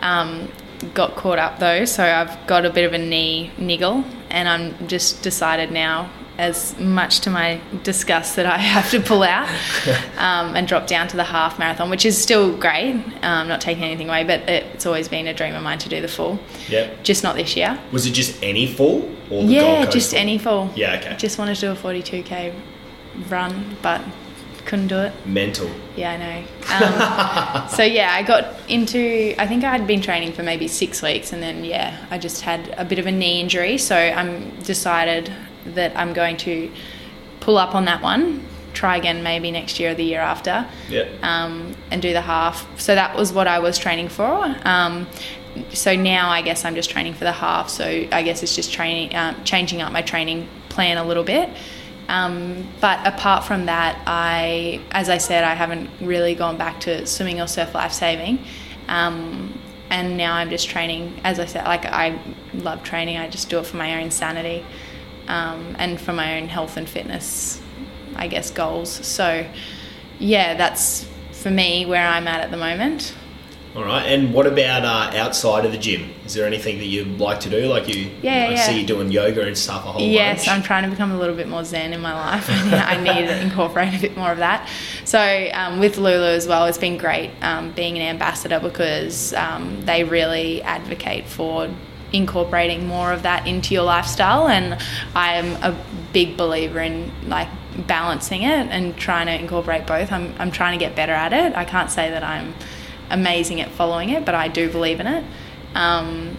Um, got caught up though, so I've got a bit of a knee niggle, and I'm just decided now, as much to my disgust, that I have to pull out um, and drop down to the half marathon, which is still great. Um, not taking anything away, but it's always been a dream of mine to do the full. Yep. Just not this year. Was it just any full or Yeah, just full? any full. Yeah, okay. Just wanted to do a 42k run, but couldn't do it. Mental. Yeah, I know. Um, so yeah, I got into. I think I had been training for maybe six weeks, and then yeah, I just had a bit of a knee injury. So I'm decided that I'm going to pull up on that one, try again maybe next year or the year after Yeah. um, and do the half. So that was what I was training for. Um, so now I guess I'm just training for the half. So I guess it's just training, um, changing up my training plan a little bit. Um, but apart from that, I, as I said, I haven't really gone back to swimming or surf life saving. Um, and now I'm just training, as I said, like I love training. I just do it for my own sanity um, and for my own health and fitness, I guess, goals. So, yeah, that's for me where I'm at at the moment. All right. And what about uh, outside of the gym? Is there anything that you like to do? Like you, Yeah, I yeah. see you doing yoga and stuff a whole Yes, bunch. I'm trying to become a little bit more zen in my life. I need to incorporate a bit more of that. So um, with Lulu as well, it's been great um, being an ambassador because um, they really advocate for incorporating more of that into your lifestyle, and I'm a big believer in like balancing it and trying to incorporate both. I'm I'm trying to get better at it. I can't say that I'm amazing at following it, but I do believe in it. Um,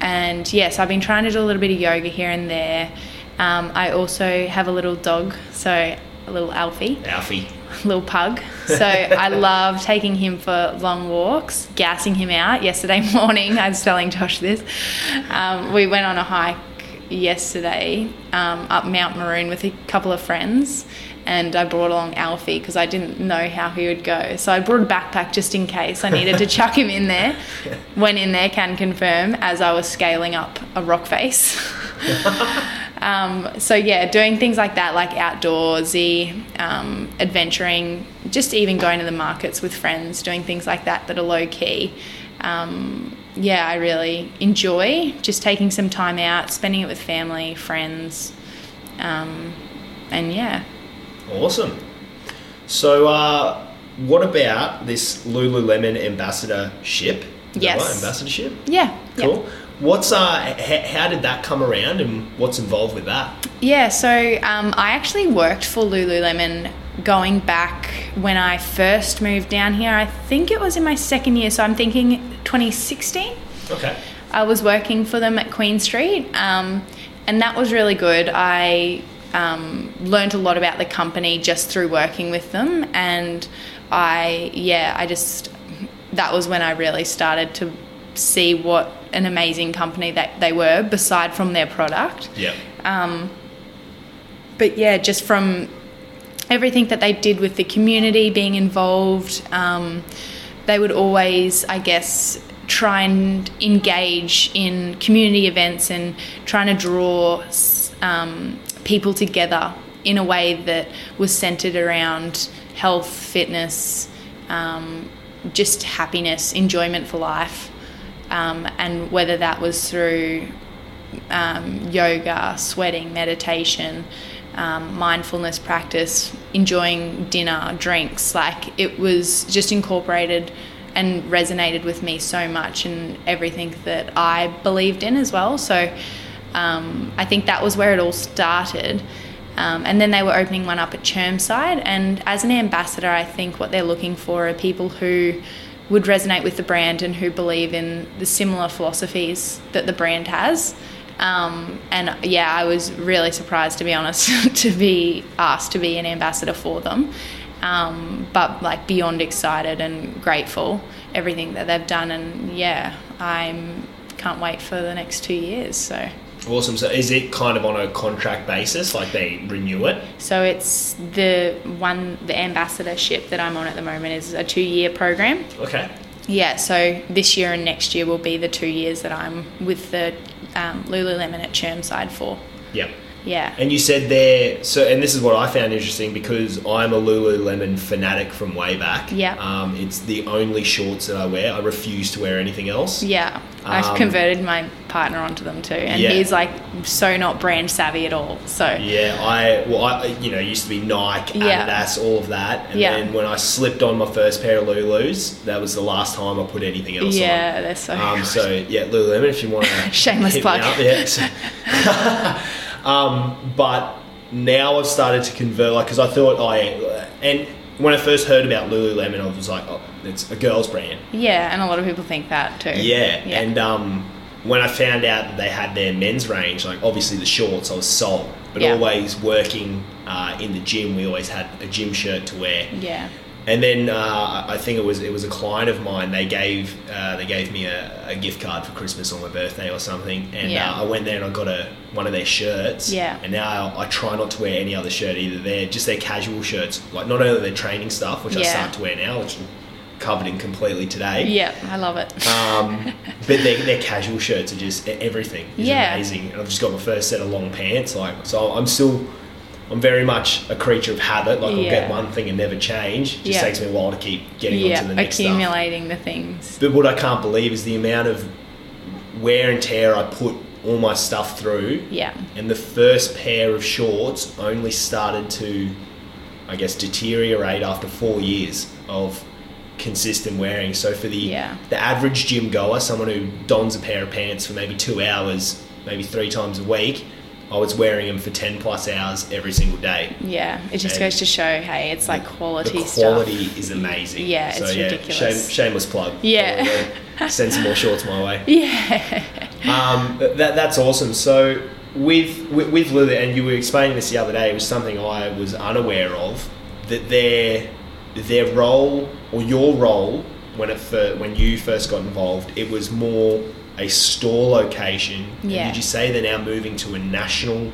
and yes, I've been trying to do a little bit of yoga here and there. Um, I also have a little dog, so a little Alfie, Alfie. Little pug. So I love taking him for long walks, gassing him out. Yesterday morning, I was telling Josh this. Um, we went on a hike yesterday um, up Mount Maroon with a couple of friends. And I brought along Alfie because I didn't know how he would go. So I brought a backpack just in case I needed to chuck him in there. Went in there, can confirm, as I was scaling up a rock face. Um, so yeah, doing things like that, like outdoorsy, um, adventuring, just even going to the markets with friends, doing things like that that are low key. Um, yeah, I really enjoy just taking some time out, spending it with family, friends, um, and yeah. Awesome. So, uh, what about this Lululemon ambassadorship? Yes. right? Ambassadorship? Yeah. yeah. Cool. What's uh, h- how did that come around, and what's involved with that? Yeah, so um, I actually worked for Lululemon going back when I first moved down here. I think it was in my second year, so I'm thinking 2016. Okay. I was working for them at Queen Street, um, and that was really good. I um, learned a lot about the company just through working with them, and I, yeah, I just, that was when I really started to see what an amazing company that they were, beside from their product. Yeah. Um, But yeah, just from everything that they did with the community being involved, um, they would always, I guess, try and engage in community events and trying to draw um, people together in a way that was centered around health, fitness, um, just happiness, enjoyment for life. Um, and whether that was through um, yoga, sweating, meditation, um, mindfulness practice, enjoying dinner, drinks. Like it was just incorporated and resonated with me so much and everything that I believed in as well. So um, I think that was where it all started. Um, and then they were opening one up at Chermside. And as an ambassador, I think what they're looking for are people who would resonate with the brand and who believe in the similar philosophies that the brand has. Um, and yeah, I was really surprised, to be honest, to be asked to be an ambassador for them. Um, but like beyond excited and grateful everything that they've done. And yeah, I'm can't wait for the next two years. So. Awesome. So, is it kind of on a contract basis, like they renew it? So it's the one, the ambassadorship that I'm on at the moment is a two year program. Okay. Yeah, so this year and next year will be the two years that I'm with the um, Lululemon at Chermside for. Yep. Yeah. And you said there, so, and this is what I found interesting because I'm a Lululemon fanatic from way back. Yeah. Um, it's the only shorts that I wear. I refuse to wear anything else. Yeah, I've Um, converted my partner onto them too, and Yeah. he's like so not brand savvy at all. So Yeah, I well, I you know used to be Nike, Yeah. Adidas, all of that, and Yeah. then when I slipped on my first pair of Lulus, that was the last time I put anything else yeah, on. Yeah, they're so. Um, good. so yeah, Lululemon, if you want to Shameless plug. Me up, yeah. So- um, but now I've started to convert, like, because I thought I and when I first heard about Lululemon, I was like, oh, it's a girls' brand. yeah, and a lot of people think that too. Yeah, Yeah. and um, when I found out that they had their men's range, like obviously the shorts, I was sold. but Yeah. always working uh, in the gym. We always had a gym shirt to wear. Yeah. And then uh, I think it was it was a client of mine. They gave uh, they gave me a, a gift card for Christmas or my birthday or something, and Yeah. uh, I went there and I got a one of their shirts. Yeah. And now I try not to wear any other shirt either. They're just their casual shirts, like not only their training stuff, which I start to wear now, which I'm covered in completely today. Yeah, I love it. Um, but their, their casual shirts are just everything. Is Yeah. amazing. And I've just got my first set of long pants. Like so, I'm still, I'm very much a creature of habit. Like I'll get one thing and never change. It just Yeah. takes me a while to keep getting yeah, onto the next stuff. accumulating the things. But what I can't believe is the amount of wear and tear I put all my stuff through. Yeah. And the first pair of shorts only started to, I guess, deteriorate after four years of consistent wearing. So for the Yeah. the average gym goer, someone who dons a pair of pants for maybe two hours, maybe three times a week, I was wearing them for ten plus hours every single day. Yeah, it just And goes to show, hey, it's like quality, the stuff. quality is amazing. Yeah, it's so, yeah, ridiculous. Shame, shameless plug. Yeah. Send some more shorts my way. Yeah. Um, that, that's awesome. So with, with with Lily, and you were explaining this the other day, it was something I was unaware of. That their their role or your role when it when you first got involved, it was more a store location. And Yeah. did you say they're now moving to a national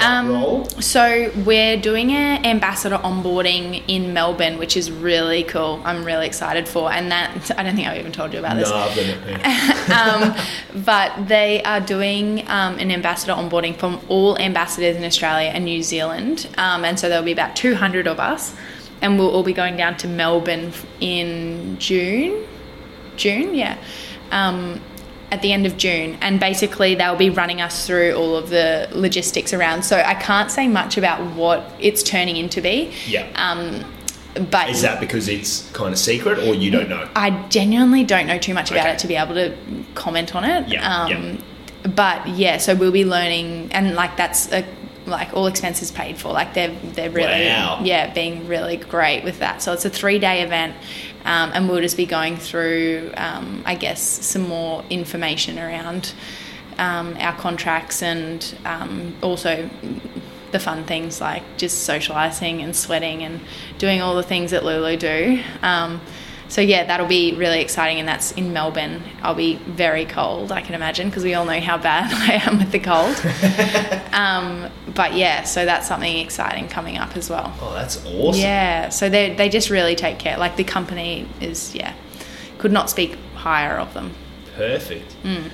Um, role? So we're doing an ambassador onboarding in Melbourne, which is really cool. I'm really excited for, and that I don't think I've even told you about this. No. I've yeah. um, but they are doing um, an ambassador onboarding from all ambassadors in Australia and New Zealand, um, and so there'll be about 200 of us, and we'll all be going down to Melbourne in June. June, yeah. Um, at the end of June, and basically they'll be running us through all of the logistics around. So I can't say much about what it's turning into be. Yeah. Um, but Is that because it's kind of secret, or you don't know? I genuinely don't know too much about Okay. it to be able to comment on it. Yeah, um, But yeah, so we'll be learning, and like that's a, like all expenses paid for. Like they're they're really Wow. yeah being really great with that. So it's a three day event, um, and we'll just be going through um, I guess some more information around um, our contracts and um, also the fun things like just socializing and sweating and doing all the things that Lulu do. So yeah, that'll be really exciting, and that's in Melbourne. I'll be very cold, I can imagine, because we all know how bad I am with the cold. um, but yeah, so that's something exciting coming up as well. Oh, that's awesome. Yeah, so they they just really take care. Like the company is yeah, could not speak higher of them. Perfect. Mm.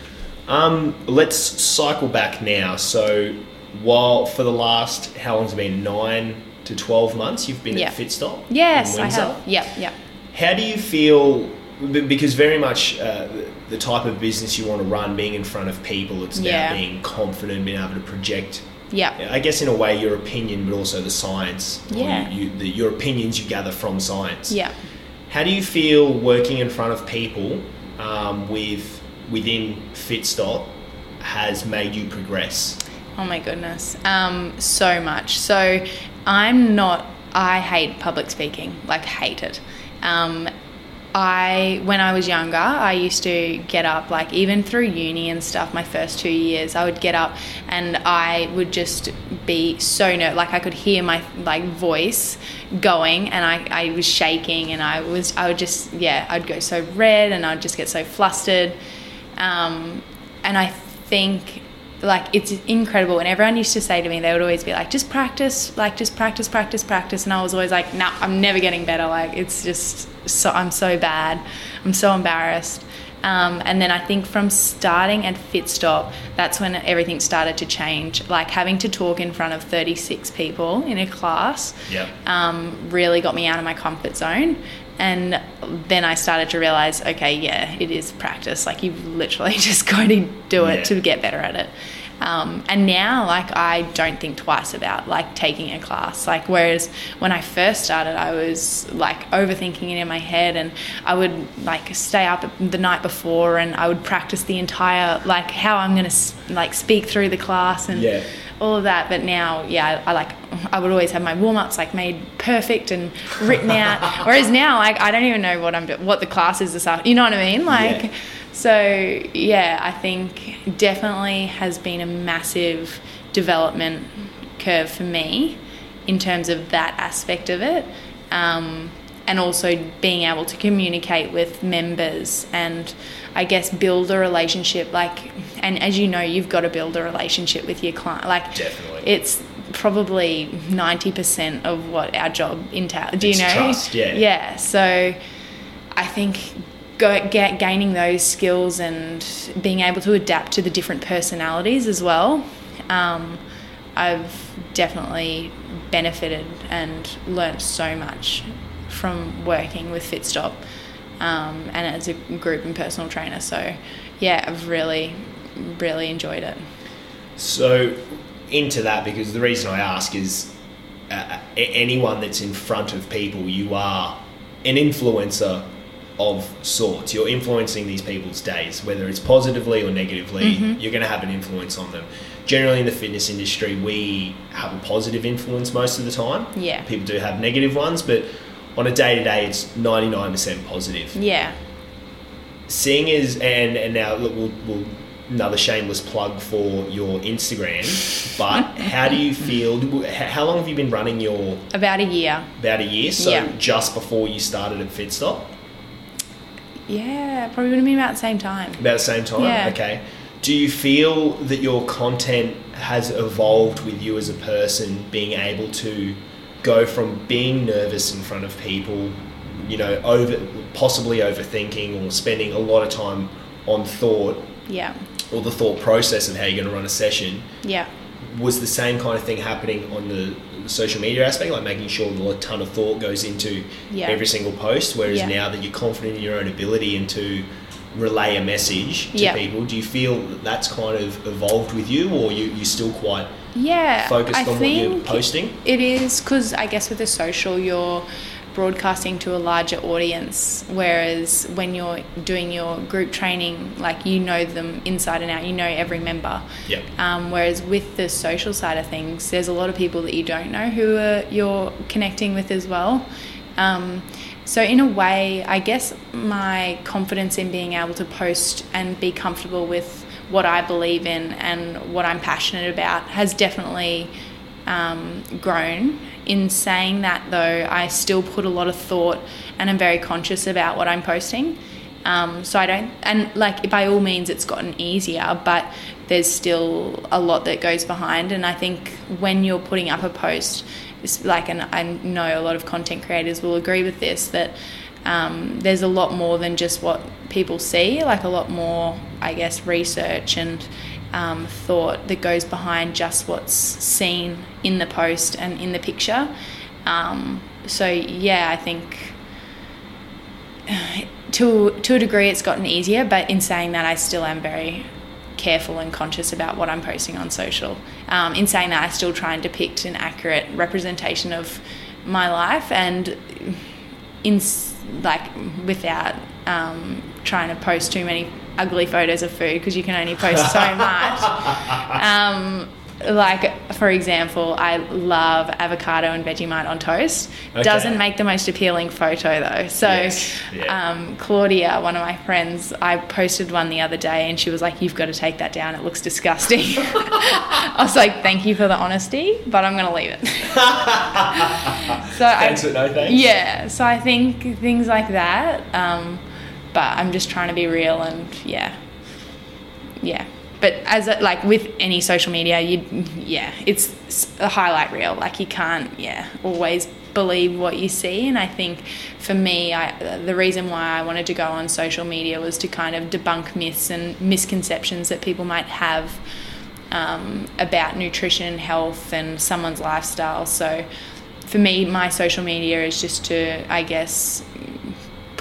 Um, let's cycle back now. So, while for the last how long's it been? Nine to twelve months. You've been Yeah. at Fitstop. Yes, I have. Yep, yep. How do you feel? Because very much uh, the type of business you want to run, being in front of people, it's about Yeah. being confident, being able to project. Yep. I guess in a way your opinion, but also the science. Yeah. You, you, the, your opinions you gather from science. Yeah. How do you feel working in front of people um, with within Fitstop has made you progress? Oh my goodness. Um, so much. So I'm not I hate public speaking. Like hate it. Um, I when I was younger, I used to get up like even through uni and stuff. My first two years, I would get up and I would just be so nervous. Like I could hear my like voice going, and I, I was shaking, and I was I would just yeah I'd go so red, and I'd just get so flustered. Um, and I think like it's incredible and everyone used to say to me they would always be like just practice like just practice practice practice and i was always like no nah, i'm never getting better like it's just so i'm so bad i'm so embarrassed um, and then i think from starting at fitstop that's when everything started to change like having to talk in front of 36 people in a class Yep. um, really got me out of my comfort zone. And then I started to realize, okay, yeah, it is practice. Like you've literally just got to do it Yeah. to get better at it. Um, and now, like, I don't think twice about like taking a class. Like, whereas when I first started, I was like overthinking it in my head, and I would like stay up the night before, and I would practice the entire like how I'm gonna like speak through the class and Yeah. all of that. But now, yeah, I, I like I would always have my warm ups like made perfect and written out. Whereas now, like I don't even know what I'm do- what the class is this afternoon. You know what I mean? Like, Yeah. So yeah, I think definitely has been a massive development curve for me in terms of that aspect of it. Um, and also being able to communicate with members and I guess build a relationship like and as you know you've got to build a relationship with your client like Definitely. it's probably 90% of what our job entails do you It's know trust, yeah. yeah so I think go, get, gaining those skills and being able to adapt to the different personalities as well um, I've definitely benefited and learnt so much from working with Fitstop um, and as a group and personal trainer. So, yeah, I've really, really enjoyed it. So, into that, because the reason I ask is uh, anyone that's in front of people, you are an influencer of sorts. You're influencing these people's days, whether it's positively or negatively, mm-hmm. you're going to have an influence on them. Generally, in the fitness industry, we have a positive influence most of the time. Yeah. People do have negative ones, but on a day to day, it's 99% positive. Yeah. seeing as and and now look, we'll, we'll another shameless plug for your Instagram. But how do you feel? How long have you been running your About a year. about a year? So Yeah. just before you started at Fitstop, Yeah, probably would have been about the same time. about the same time. Yeah. Okay. Do you feel that your content has evolved with you as a person, being able to go from being nervous in front of people, you know, over possibly overthinking or spending a lot of time on thought Yeah. or the thought process of how you're going to run a session Yeah. was the same kind of thing happening on the social media aspect like making sure a ton of thought goes into Yeah. every single post whereas Yeah. now that you're confident in your own ability and to relay a message to Yeah. people do you feel that that's kind of evolved with you or you, you're still quite Yeah. focused I on what you're posting It is because I guess with the social, you're broadcasting to a larger audience, whereas when you're doing your group training, like you know them inside and out, you know every member. yeah Um, whereas with the social side of things, there's a lot of people that you don't know who are, you're connecting with as well. Um, so in a way, I guess my confidence in being able to post and be comfortable with what I believe in and what I'm passionate about has definitely um, grown. In saying that, though, I still put a lot of thought and I'm very conscious about what I'm posting. Um, so I don't, and like by all means, it's gotten easier, but there's still a lot that goes behind. And I think when you're putting up a post, it's like, and I know a lot of content creators will agree with this that um, there's a lot more than just what people see, like a lot more, I guess, research and um, thought that goes behind just what's seen in the post and in the picture. Um, so yeah, I think to to a degree it's gotten easier, but in saying that, I still am very careful and conscious about what I'm posting on social. Um, in saying that, I still try and depict an accurate representation of my life and in like without um, trying to post too many ugly photos of food because you can only post so much. Um, like for example, I love avocado and Vegemite on toast. Okay. Doesn't make the most appealing photo though. So Yes, yeah. um, Claudia, one of my friends, I posted one the other day and she was like, You've got to take that down. It looks disgusting. I was like, Thank you for the honesty, but I'm going to leave it. so thanks I, no thanks yeah, so I think things like that. Um, but I'm just trying to be real and yeah, yeah. But as a, like with any social media, you yeah, it's a highlight reel. Like you can't yeah always believe what you see. And I think for me, I the reason why I wanted to go on social media was to kind of debunk myths and misconceptions that people might have um, about nutrition, health, and someone's lifestyle. So for me, my social media is just to, I guess,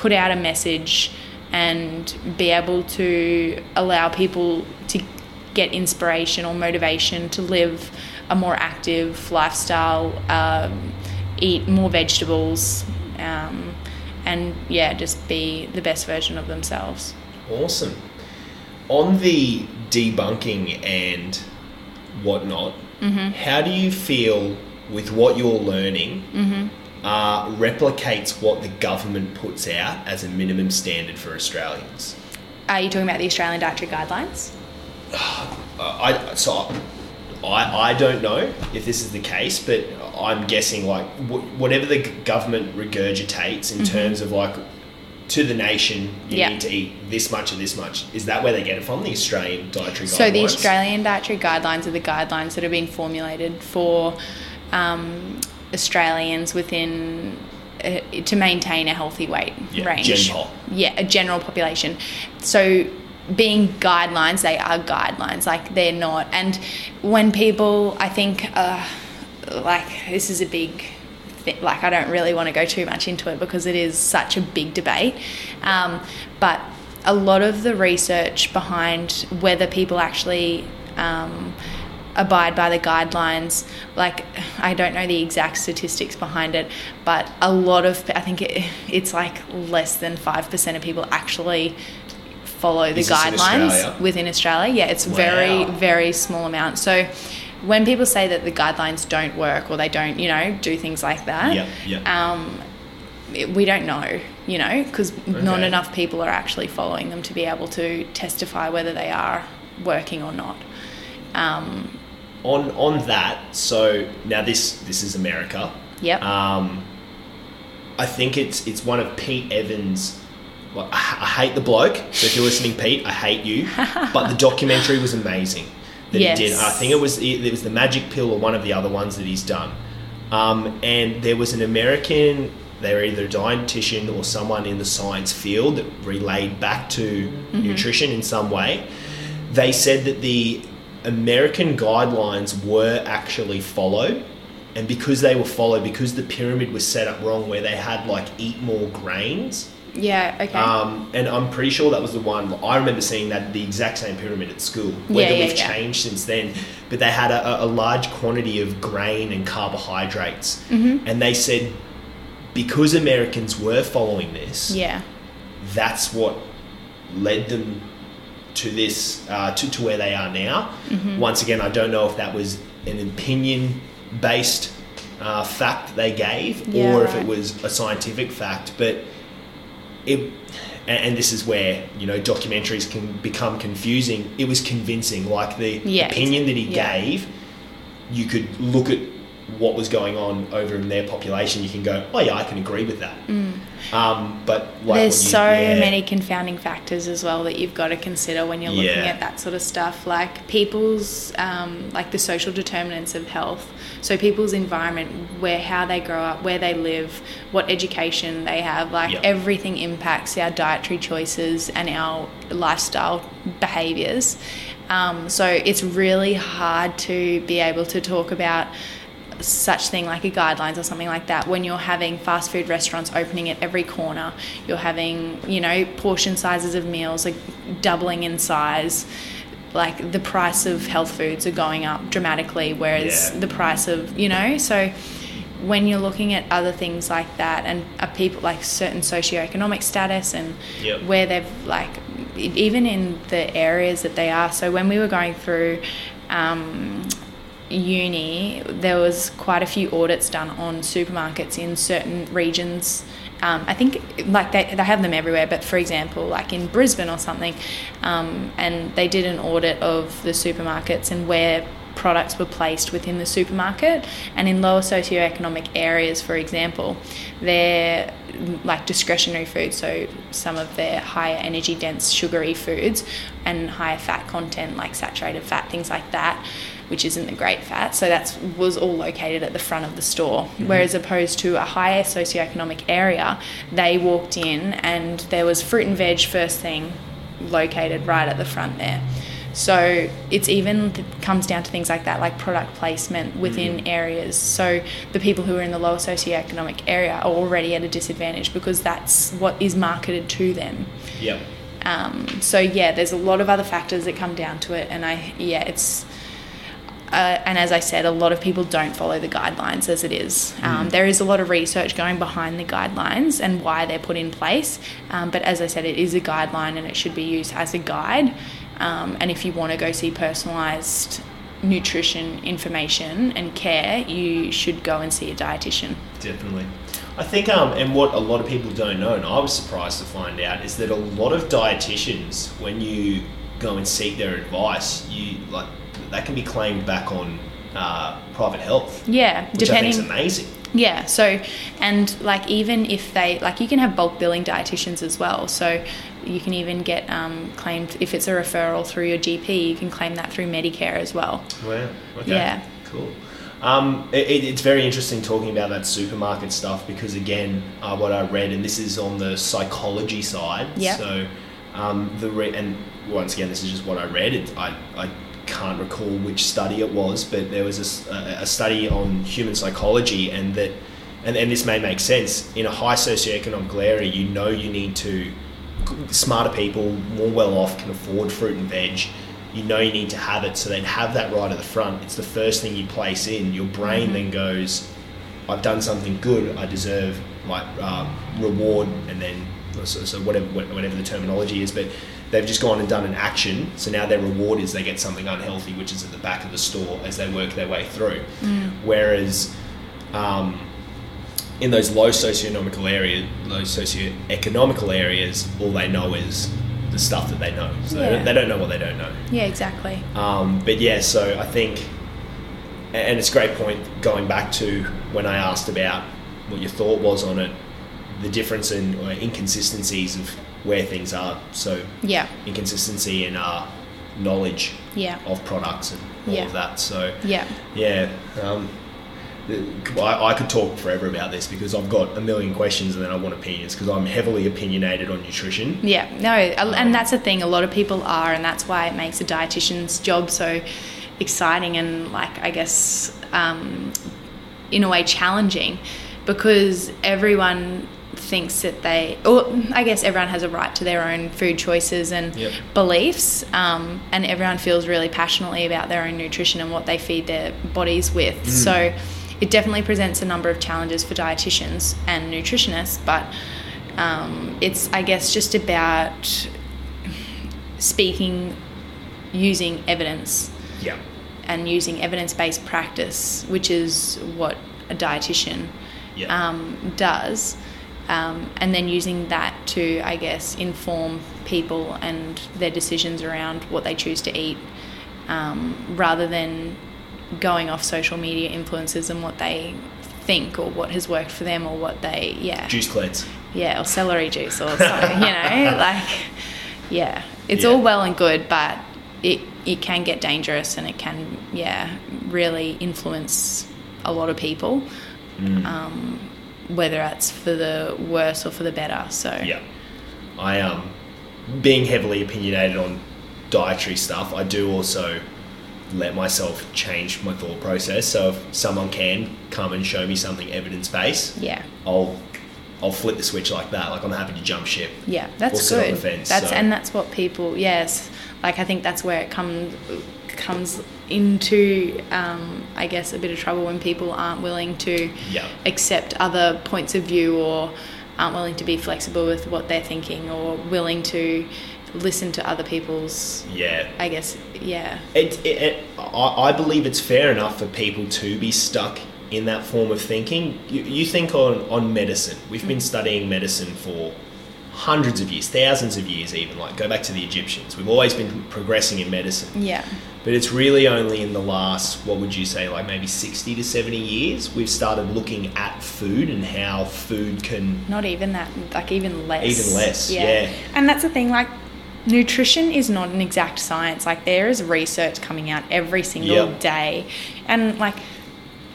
put out a message and be able to allow people to get inspiration or motivation to live a more active lifestyle, um, eat more vegetables, um, and yeah, just be the best version of themselves. Awesome. On the debunking and whatnot, how do you feel with what you're learning uh, replicates what the government puts out as a minimum standard for Australians? Are you talking about the Australian Dietary Guidelines? Uh, I so I, I don't know if this is the case, but I'm guessing like wh- whatever the government regurgitates in terms of like to the nation, you Yeah. need to eat this much of this much. Is that where they get it from? The Australian dietary guidelines. So the Australian dietary guidelines are the guidelines that have been formulated for um, Australians within uh, to maintain a healthy weight Yeah, range. gen. Yeah, a general population. So being guidelines, they are guidelines. Like they're not. And when people, I think, uh, like this is a big. thi- Like I don't really want to go too much into it because it is such a big debate, um, but a lot of the research behind whether people actually um, abide by the guidelines like i don't know the exact statistics behind it but a lot of i think it, it's like less than 5% of people actually follow the Is guidelines Australia? within australia yeah it's very Wow. very small amount so when people say that the guidelines don't work or they don't you know do things like that Yeah, yeah. um, it- we don't know, you know, because not enough people are actually following them to be able to testify whether they are working or not. Um, on on that, so now this this is America. yep. Um, I think it's it's one of Pete Evans. Well, I, I hate the bloke. So if you're listening, Pete, I hate you. But the documentary was amazing that Yes. he did. I think it was it was the Magic Pill or one of the other ones that he's done. Um, and there was an American. They were either a dietitian or someone in the science field that relayed back to nutrition in some way. They said that the American guidelines were actually followed and because they were followed, because the pyramid was set up wrong, where they had like eat more grains, yeah. Okay. um, and I'm pretty sure that was the one. I remember seeing that the exact same pyramid at school. Whether Yeah, yeah, we've yeah. changed since then, but they had a, a large quantity of grain and carbohydrates, Mm-hmm. and they said because Americans were following this, yeah. that's what led them to this uh, to, to where they are now. Mm-hmm. Once again, I don't know if that was an opinion based uh, fact they gave Yeah, or if it was a scientific fact, but it. And and this is where you know documentaries can become confusing. It was convincing, like the Yeah, opinion that he yeah. gave. You could look at what was going on over in their population. You can go, oh yeah, I can agree with that. Um, but like. There's you- so yeah. many confounding factors as well that you've got to consider when you're looking Yeah. at that sort of stuff, like people's, um, like the social determinants of health. So people's environment, where how they grow up, where they live, what education they have, like Yeah. everything impacts our dietary choices and our lifestyle behaviors. Um, so it's really hard to be able to talk about such thing like a guidelines or something like that when you're having fast food restaurants opening at every corner you're having you know portion sizes of meals like doubling in size like the price of health foods are going up dramatically whereas Yeah. the price of you know so when you're looking at other things like that and a people like certain socioeconomic status and Yep. where they've like even in the areas that they are so when we were going through um, uni there was quite a few audits done on supermarkets in certain regions. Um, I think like they, they have them everywhere but for example like in Brisbane or something um, and they did an audit of the supermarkets and where products were placed within the supermarket. And in lower socioeconomic areas for example they're like discretionary foods so some of their higher energy dense sugary foods and higher fat content like saturated fat things like that which isn't the great fat so that was all located at the front of the store whereas opposed to a higher socioeconomic area they walked in and there was fruit and veg first thing located right at the front there so it's even it comes down to things like that, like product placement within areas. So the people who are in the lower socioeconomic area are already at a disadvantage because that's what is marketed to them. Yep. Um, so yeah, there's a lot of other factors that come down to it, and I yeah, it's. Uh, and as I said, a lot of people don't follow the guidelines as it is. Um, There is a lot of research going behind the guidelines and why they're put in place. Um, but as I said, it is a guideline and it should be used as a guide. Um, and if you want to go see personalised nutrition information and care, you should go and see a dietitian. Definitely. I think, um, and what a lot of people don't know, and I was surprised to find out, is that a lot of dietitians, when you go and seek their advice, you like that can be claimed back on uh, private health, Yeah, which I think is amazing. Yeah, so and like even if they like you can have bulk billing dietitians as well. So you can even get um, claimed if it's a referral through your GP, you can claim that through Medicare as well. Wow. Okay. Yeah. Cool. Um, it- it's very interesting talking about that supermarket stuff because again, uh, what I read, and this is on the psychology side. Yeah. So um, the re- and once again, this is just what I read. It, I I can't recall which study it was, but there was a study on human psychology, and that. And, and this may make sense in a high socioeconomic area. You know you need to smarter people, more well off, can afford fruit and veg. You know you need to have it, so they'd have that right at the front. It's the first thing you place in. Your brain then goes, "I've done something good. I deserve my um, reward," and then so, so whatever whatever the terminology is, but they've just gone and done an action. So now their reward is they get something unhealthy, which is at the back of the store as they work their way through. Whereas um, in those low socioeconomical areas, low socioeconomical areas, all they know is the stuff that they know. So they, Yeah. don't, they don't know what they don't know. Yeah, exactly. Um, but yeah, so I think, and it's a great point going back to when I asked about what your thought was on it, the difference in or inconsistencies of where things are. So Yeah, inconsistency in our knowledge yeah, of products and all Yeah. of that. So yeah. yeah, um, I, I could talk forever about this because I've got a million questions and then I want opinions because I'm heavily opinionated on nutrition. Yeah, no, and that's the thing. A lot of people are, and that's why it makes a dietitian's job so exciting and, like, I guess, um, in a way, challenging, because everyone thinks that they, or I guess everyone has a right to their own food choices and Yep. beliefs, um, and everyone feels really passionately about their own nutrition and what they feed their bodies with. So. It definitely presents a number of challenges for dietitians and nutritionists, but um, it's I guess just about speaking using evidence Yeah, and using evidence-based practice, which is what a dietitian yeah, um, does, um, and then using that to I guess inform people and their decisions around what they choose to eat, um, rather than going off social media influences and what they think or what has worked for them or what they yeah juice cleanse. yeah, or celery juice or something, you know, like, yeah, it's Yeah. all well and good, but it it can get dangerous and it can, yeah, really influence a lot of people, Mm. um, whether that's for the worse or for the better. So Yeah, I um, being heavily opinionated on dietary stuff, I do also let myself change my thought process. So if someone can come and show me something evidence based, yeah, I'll I'll flip the switch like that. Like I'm happy to jump ship. yeah, that's good. the fence, that's so- and that's what people, yes, like I think that's where it comes comes into, um, I guess, a bit of trouble when people aren't willing to Yeah. accept other points of view or aren't willing to be flexible with what they're thinking or willing to listen to other people's Yeah. I guess yeah It, it, it, I, I believe it's fair enough for people to be stuck in that form of thinking. You, you think on, on medicine. We've been studying medicine for hundreds of years, thousands of years even. Like, go back to the Egyptians. We've always been progressing in medicine. yeah But it's really only in the last, what would you say, like maybe 60 to 70 years, we've started looking at food and how food can. not even that like even less Even less, yeah. and that's the thing like nutrition is not an exact science like there is research coming out every single Yep. day and like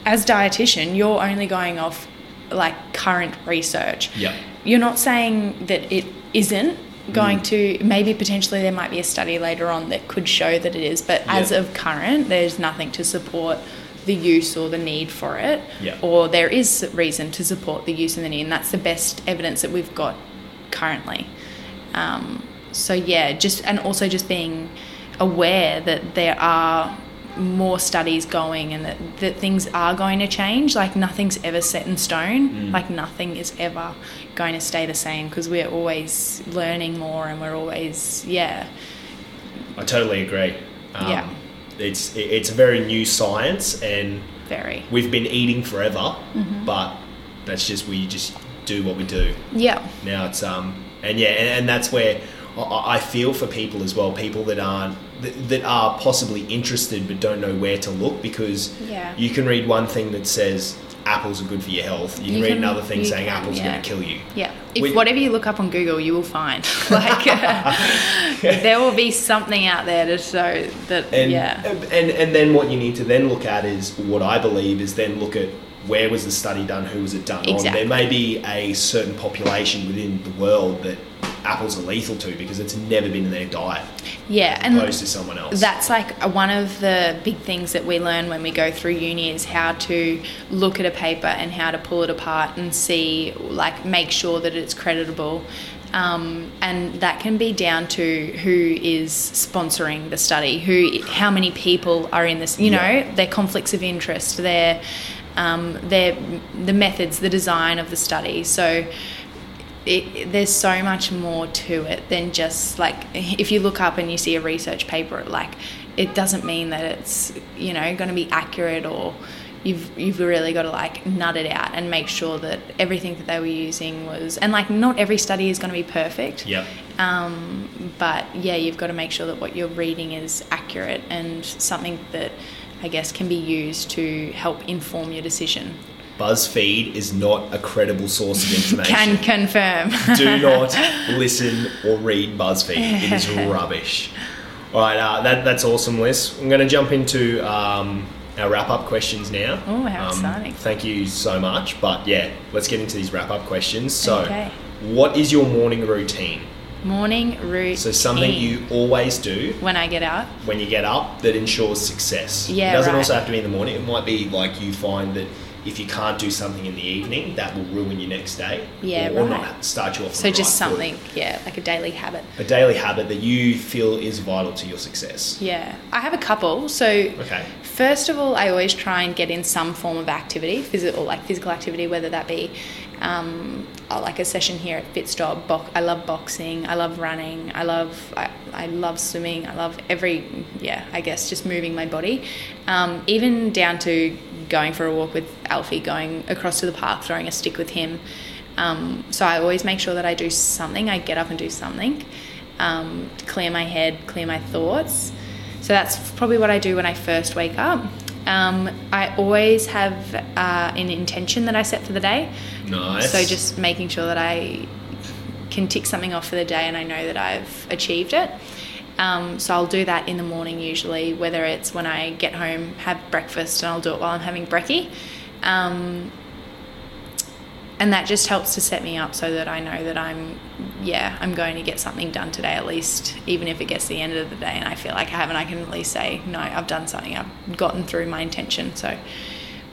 as dietitian you're only going off like current research Yep. you're not saying that it isn't going Mm. to maybe potentially there might be a study later on that could show that it is but as of current there's nothing to support the use or the need for it or there is reason to support the use and the need and that's the best evidence that we've got currently. Um, so yeah just and also just being aware that there are more studies going and that, that things are going to change like nothing's ever set in stone Mm. like nothing is ever going to stay the same because we're always learning more and we're always yeah I totally agree. Um, Yeah. It's, it's a very new science and very we've been eating forever, Mm-hmm. but that's just we just do what we do. yeah Now it's um and yeah, and, and that's where I, I feel for people as well, people that aren't that, that are possibly interested but don't know where to look because Yeah. you can read one thing that says apples are good for your health. You can You read can- another thing saying can, apples are going to kill you. Yeah. If We- whatever you look up on Google, you will find. like uh, there will be something out there to show that. And, yeah. and and then what you need to then look at is what I believe is then look at where was the study done, who was it done on. There may be a certain population within the world that apples are lethal to because it's never been in their diet Yeah. And opposed to someone else. That's like one of the big things that we learn when we go through uni is how to look at a paper and how to pull it apart and see, like, make sure that it's creditable. Um, and that can be down to who is sponsoring the study, who, how many people are in this. You know, Yeah. their conflicts of interest, their, um, their the methods, the design of the study. So it, there's so much more to it than just like if you look up and you see a research paper like it doesn't mean that it's you know going to be accurate or you've you've really got to like nut it out and make sure that everything that they were using was and like not every study is going to be perfect Yep. um, but yeah you've got to make sure that what you're reading is accurate and something that I guess can be used to help inform your decision BuzzFeed is not a credible source of information. can confirm Do not listen or read BuzzFeed. It is rubbish. All right, uh, that, that's awesome, Lyss. I'm going to jump into um, our wrap up questions now. Oh, how Um, exciting. Thank you so much. But yeah, let's get into these wrap up questions. So, Okay. what is your morning routine? Morning routine. So, something you always do when I get out. when you get up that ensures success. Yeah, It doesn't right. also have to be in the morning. It might be like you find that if you can't do something in the evening, that will ruin your next day. Yeah, or, or right. not start you off. So just right foot. something, yeah, like a daily habit. a daily habit that you feel is vital to your success. Yeah, I have a couple. So Okay. first of all, I always try and get in some form of activity, physical, like physical activity, whether that be um, uh, like a session here at Fitzdog. Bo- I love boxing. I love running. I love I, I love swimming. I love every yeah. I guess just moving my body, um, even down to going for a walk with Alfie, going across to the park, throwing a stick with him. Um, so I always make sure that I do something. I get up and do something um, to clear my head, clear my thoughts. So that's probably what I do when I first wake up. Um, I always have uh, an intention that I set for the day. Nice. So just making sure that I can tick something off for the day and I know that I've achieved it. Um, so I'll do that in the morning usually, whether it's when I get home, have breakfast, and I'll do it while I'm having brekkie. Um, and that just helps to set me up so that I know that I'm, yeah, I'm going to get something done today at least, even if it gets the end of the day and I feel like I haven't, I can at least say, no, I've done something, I've gotten through my intention. So,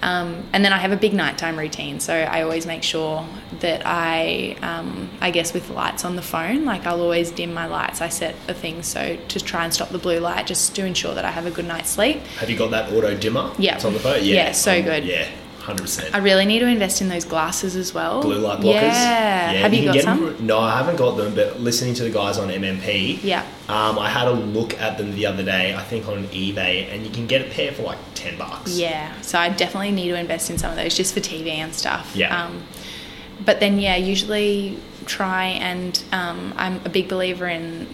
um, and then I have a big nighttime routine, so I always make sure that I, um, I guess, with lights on the phone, like I'll always dim my lights. I set a thing so to try and stop the blue light, just to ensure that I have a good night's sleep. Have you got that auto dimmer? Yeah. It's on the phone? Yeah, so good. Yeah, 100%. I really need to invest in those glasses as well. Blue light blockers? Yeah. have you, can got some? them- no, I haven't got them, but listening to the guys on MMP, Yeah. um, I had a look at them the other day, I think on eBay, and you can get a pair for like 10 bucks. Yeah, so I definitely need to invest in some of those just for TV and stuff. Yeah. Um, but then, yeah, usually try and um, I'm a big believer in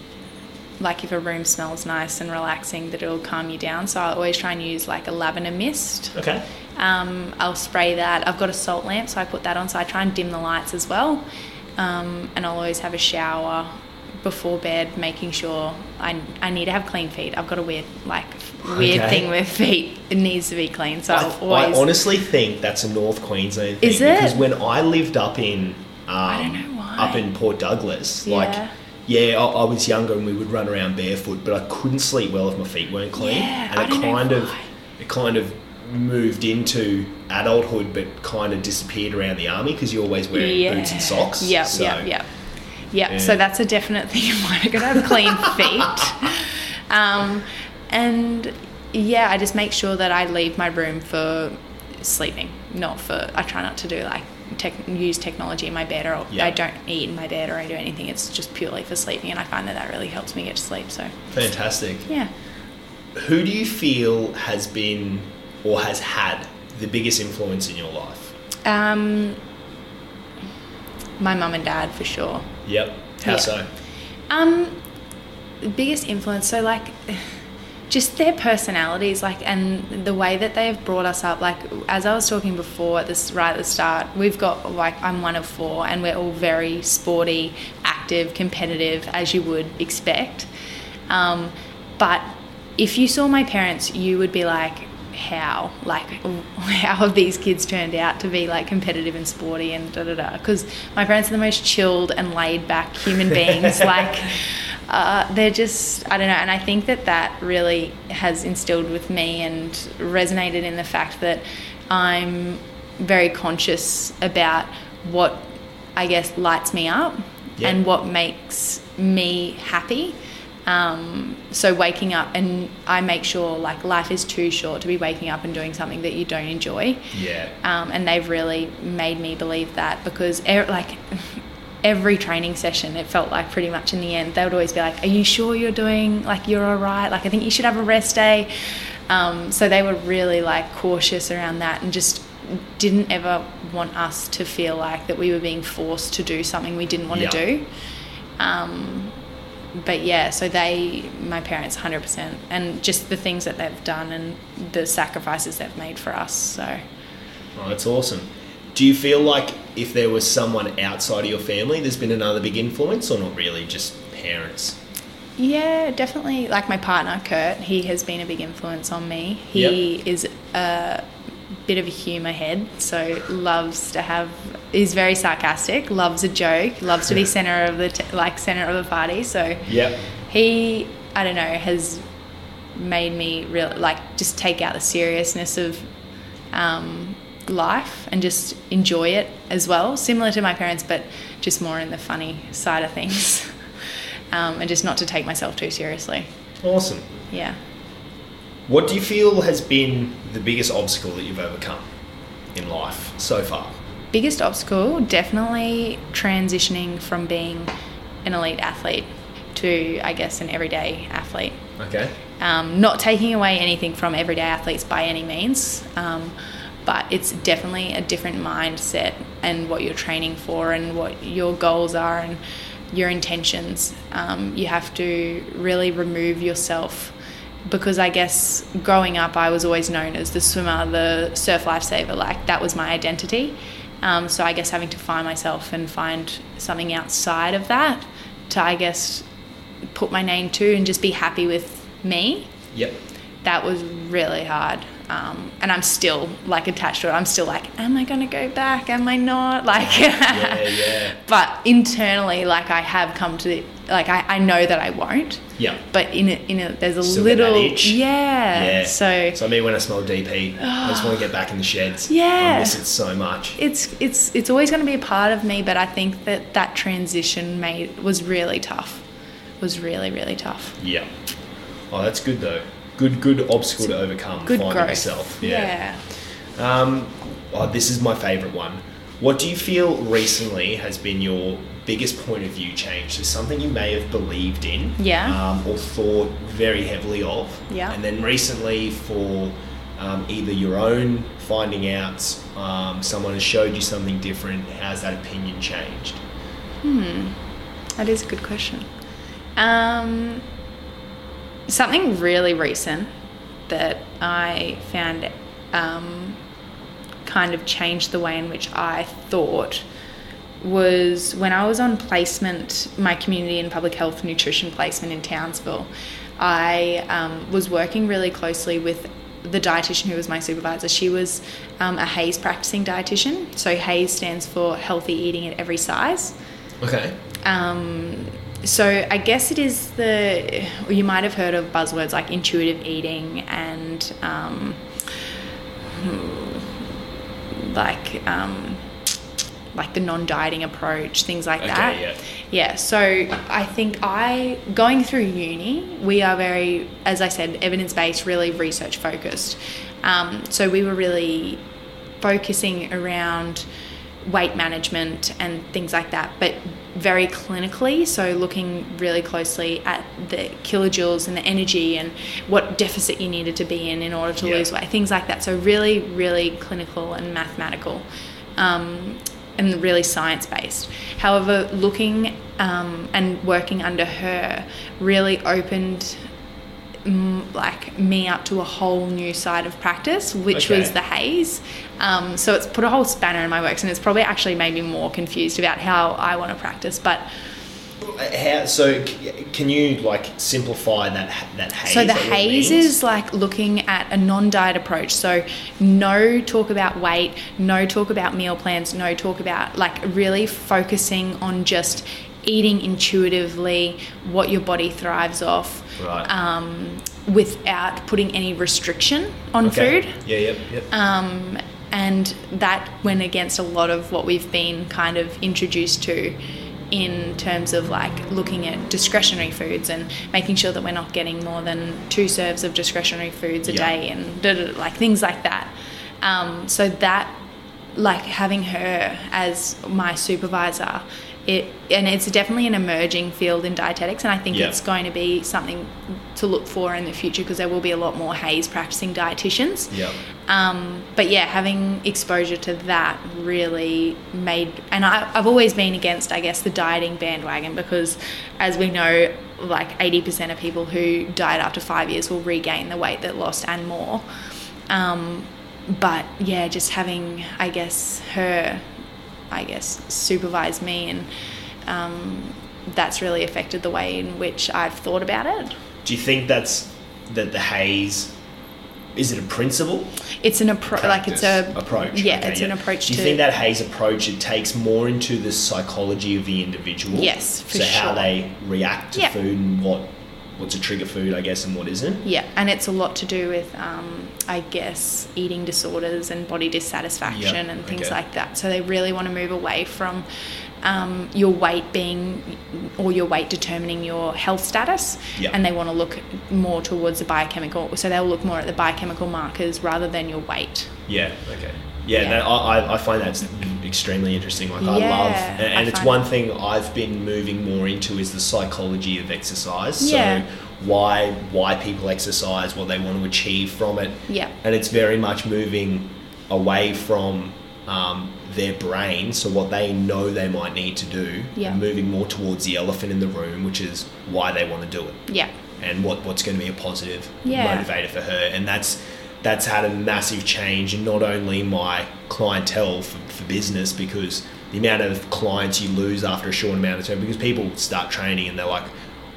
like if a room smells nice and relaxing, that it'll calm you down. So I always try and use like a lavender mist. Okay. Um, I'll spray that. I've got a salt lamp, so I put that on. So I try and dim the lights as well. Um, and I'll always have a shower before bed, making sure I, I need to have clean feet. I've got a weird like weird Okay. thing with feet. It needs to be clean. So I, I'll I honestly think that's a North Queensland thing. Is it? Because when I lived up in, um, don't know why. up in Port Douglas, Yeah. like, yeah, I, I was younger and we would run around barefoot, but I couldn't sleep well if my feet weren't clean. Yeah, and I it kind of, it kind of moved into adulthood, but kind of disappeared around the army because you're always wearing boots and socks. Yep, so, yep, yep. Yep. Yeah. So that's a definite thing of mine. I gotta have clean feet. Um, and yeah, I just make sure that I leave my room for sleeping, not for. I try not to do like tech, use technology in my bed, or Yeah. I don't eat in my bed, or I do anything. It's just purely for sleeping, and I find that that really helps me get to sleep. So Fantastic. yeah. Who do you feel has been or has had the biggest influence in your life? Um, my mum and dad for sure. Yep. How Yeah. so? Um, the biggest influence. So like, just their personalities, like, and the way that they have brought us up. Like, as I was talking before at this right at the start, we've got like I'm one of four, and we're all very sporty, active, competitive, as you would expect. Um, but if you saw my parents, you would be like, how like how have these kids turned out to be like competitive and sporty and da da da because my parents are the most chilled and laid back human beings like uh, they're just I don't know and I think that that really has instilled with me and resonated in the fact that I'm very conscious about what I guess lights me up Yeah. and what makes me happy um, so waking up and I make sure like life is too short to be waking up and doing something that you don't enjoy. Yeah. Um, and they've really made me believe that because er, like every training session, it felt like pretty much in the end they would always be like, "Are you sure you're doing like you're all right? Like I think you should have a rest day." Um, so they were really like cautious around that and just didn't ever want us to feel like that we were being forced to do something we didn't want Yeah. to do. Um, but yeah, so they, my parents, 100%, and just the things that they've done and the sacrifices they've made for us. So, Oh, that's awesome. Do you feel like if there was someone outside of your family, there's been another big influence, or not really, just parents? yeah, definitely. Like my partner, Kurt, he has been a big influence on me. He is a bit of a humour head, so loves to have, he's very sarcastic, loves a joke, loves to be centre of the, t- like, centre of the party. So, Yep. he i don't know has made me real like just take out the seriousness of um, life and just enjoy it as well similar to my parents but just more in the funny side of things um, and just not to take myself too seriously Awesome. yeah What do you feel has been the biggest obstacle that you've overcome in life so far? biggest obstacle definitely transitioning from being an elite athlete to i guess an everyday athlete Okay. um, not taking away anything from everyday athletes by any means, um, but it's definitely a different mindset and what you're training for and what your goals are and your intentions. Um, you have to really remove yourself because I guess growing up, I was always known as the swimmer, the surf lifesaver. Like that was my identity. Um, so I guess having to find myself and find something outside of that to, I guess, put my name to and just be happy with me Yep. that was really hard um, and i'm still like attached to it i'm still like am i going to go back am i not like Yeah, yeah. but internally like i have come to the, like I, I know that i won't Yeah. but in a, in a there's a Still little itch. yeah, Yeah. so So I mean, when I smell DP, I just want to get back in the sheds. Yeah. I miss it so much. it's it's it's always going to be a part of me but i think that that transition made was really tough was really really tough Yeah. Oh, that's good though. Good, good obstacle to overcome. good finding growth yourself. yeah. Um, oh, this is my favourite one. What do you feel recently has been your biggest point of view change? So something you may have believed in, Yeah. um, or thought very heavily of, Yeah. and then recently for um, either your own finding out, um, someone has showed you something different. How's that opinion changed? Hmm, That is a good question. Um, something really recent that I found um, kind of changed the way in which I thought was when I was on placement, my community and public health nutrition placement in Townsville. I um, was working really closely with the dietitian who was my supervisor. She was um, a HAES practicing dietitian. So HAES stands for Healthy Eating at Every Size. Okay. Um, so I guess it is the you might have heard of buzzwords like intuitive eating and um, like um, like the non-dieting approach, things like Okay, that. yeah. Yeah, so I think I going through uni, we are very, as I said, evidence based, really research focused. Um, so we were really focusing around weight management and things like that, but very clinically. So looking really closely at the kilojoules and the energy and what deficit you needed to be in in order to Yeah. lose weight, things like that. So really, really clinical and mathematical. Um, and really science based. However, looking um, and working under her really opened like me up to a whole new side of practice, which Okay. was the HAES. Um, so it's put a whole spanner in my works, and it's probably actually made me more confused about how I want to practice. But How, so can you like simplify that that HAES? So the like, what it HAES is like looking at a non-diet approach. So no talk about weight, no talk about meal plans, no talk about like really focusing on just eating intuitively what your body thrives off Right. um, without putting any restriction on Okay. food. Yeah, yep, yep. Um, and that went against a lot of what we've been kind of introduced to in terms of like looking at discretionary foods and making sure that we're not getting more than two serves of discretionary foods a Yeah. day and da, da, da, like things like that. Um, so that like having her as my supervisor it and it's definitely an emerging field in dietetics and i think Yeah. it's going to be something to look for in the future because there will be a lot more HAES practicing dietitians Yep. um, but yeah, having exposure to that really made, and I, I've always been against, I guess, the dieting bandwagon because, as we know, like 80% of people who diet after five years will regain the weight that lost and more. Um, but yeah, just having, I guess, her, I guess, supervise me and um, that's really affected the way in which I've thought about it. Do you think that's that the HAES? Is it a principle? It's an approach, like it's a approach. Yeah, Okay, it's an approach Do you to. think that HAES approach it takes more into the psychology of the individual? Yes, for so how they react to Yeah. food and what what's a trigger food, I guess, and what isn't. Yeah, and it's a lot to do with, um, I guess, eating disorders and body dissatisfaction Yeah, and things okay. like that. So they really want to move away from um, your weight being or your weight determining your health status, Yeah. and they want to look more towards the biochemical. So they'll look more at the biochemical markers rather than your weight. Yeah. Okay. Yeah, Yeah. That, I, I- find that's extremely interesting. Like I Yeah, love, and, I it's one thing I've been moving more into is the psychology of exercise. Yeah. So why why people exercise, what they want to achieve from it. Yeah. And it's very much moving away from um, their brain, so what they know they might need to do, Yeah. and moving more towards the elephant in the room, which is why they want to do it Yeah. and what, what's going to be a positive Yeah. motivator for her and that's that's had a massive change in not only my clientele for, for business because the amount of clients you lose after a short amount of time because people start training and they're like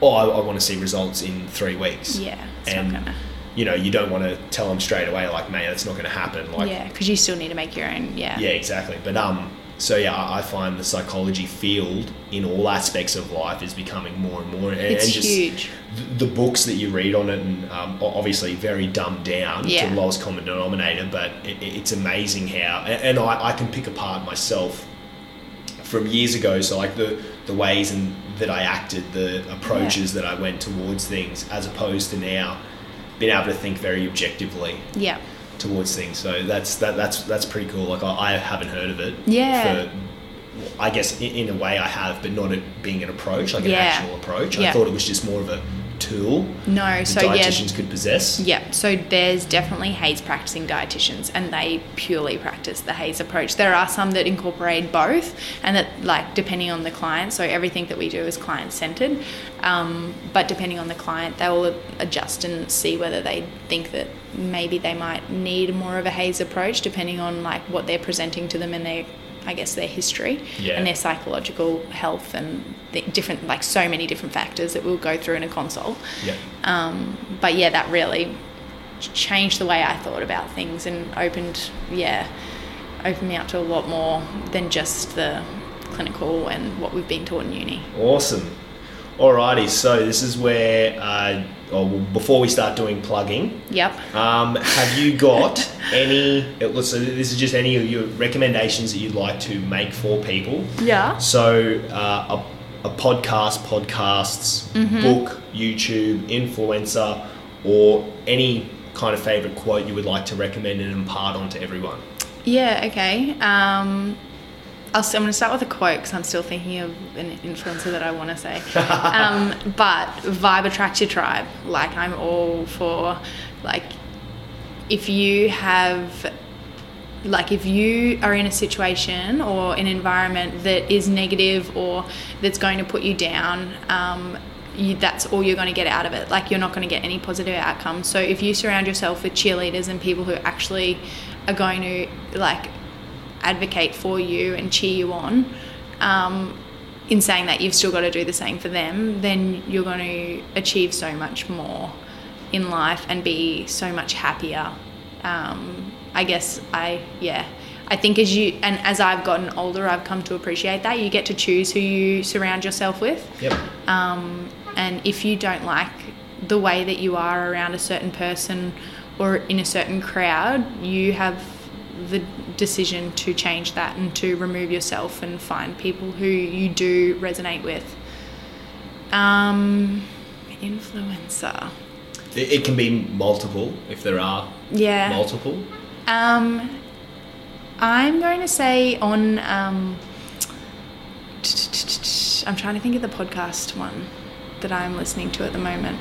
oh I, I want to see results in three weeks Yeah. It's and you know you don't want to tell them straight away like mate that's not going to happen like yeah, because you still need to make your own. Yeah. yeah, exactly. But um, so yeah, I find the psychology field in all aspects of life is becoming more and more. And, It's and just huge. The books that you read on it, and um, obviously very dumbed down Yeah. to the lowest common denominator, but it, it's amazing how, and, and I, I can pick apart myself from years ago. So like the the ways and that I acted, the approaches that I went towards things, as opposed to now being able to think very objectively Yeah. Towards things. So that's that that's that's pretty cool. Like I, I haven't heard of it. Yeah. For, I guess in, in a way I have, but not it being an approach, like an Yeah. actual approach. I thought it was just more of a tool No, so yeah, could possess. Yeah, so there's definitely HAES practicing dietitians, and they purely practice the HAES approach. There are some that incorporate both, and that like depending on the client. So everything that we do is client centered, um, but depending on the client, they will adjust and see whether they think that maybe they might need more of a HAES approach, depending on like what they're presenting to them and their, I guess their history Yeah. and their psychological health and the different like so many different factors that we'll go through in a consult. Yeah. Um, but yeah, that really changed the way I thought about things and opened, yeah, opened me up to a lot more than just the clinical and what we've been taught in uni. Awesome. Alrighty, so this is where, uh, or before we start doing plugging, Yep. um, have you got any? was- So this is just any of your recommendations that you'd like to make for people. Yeah. So, uh, a, a podcast, podcasts, Mm-hmm. book, YouTube, influencer, or any kind of favorite quote you would like to recommend and impart onto everyone. Yeah. Okay. Um, I'll, s- I'm going to start with a quote because I'm still thinking of an influencer that I want to say. um, but vibe attracts your tribe. Like I'm all for like if you have like if you are in a situation or an environment that is negative or that's going to put you down um, you, that's all you're going to get out of it like you're not going to get any positive outcomes so if you surround yourself with cheerleaders and people who actually are going to like advocate for you and cheer you on um, in saying that you've still got to do the same for them then you're going to achieve so much more in life and be so much happier um, I guess I yeah. I think as you and as I've gotten older, I've come to appreciate that you get to choose who you surround yourself with. Yep. Um, and if you don't like the way that you are around a certain person or in a certain crowd, you have the decision to change that and to remove yourself and find people who you do resonate with. Um, influencer. It, it can be multiple if there are Yeah. multiple. Um, I'm going to say on. Um, I'm trying to think of the podcast one that I'm listening to at the moment.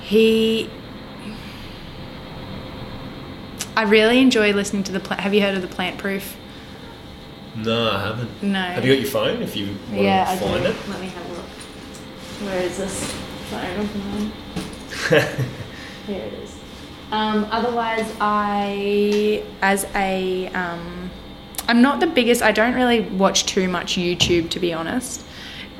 He. I really enjoy listening to the plant. Have you heard of the Plant Proof? No, I haven't. No. Have you got your phone? If you want yeah, to I find do. it. Let me have a look. Where is this phone of mine? Here it is. Um, otherwise, I, as a, um, I'm not the biggest. I don't really watch too much YouTube, to be honest.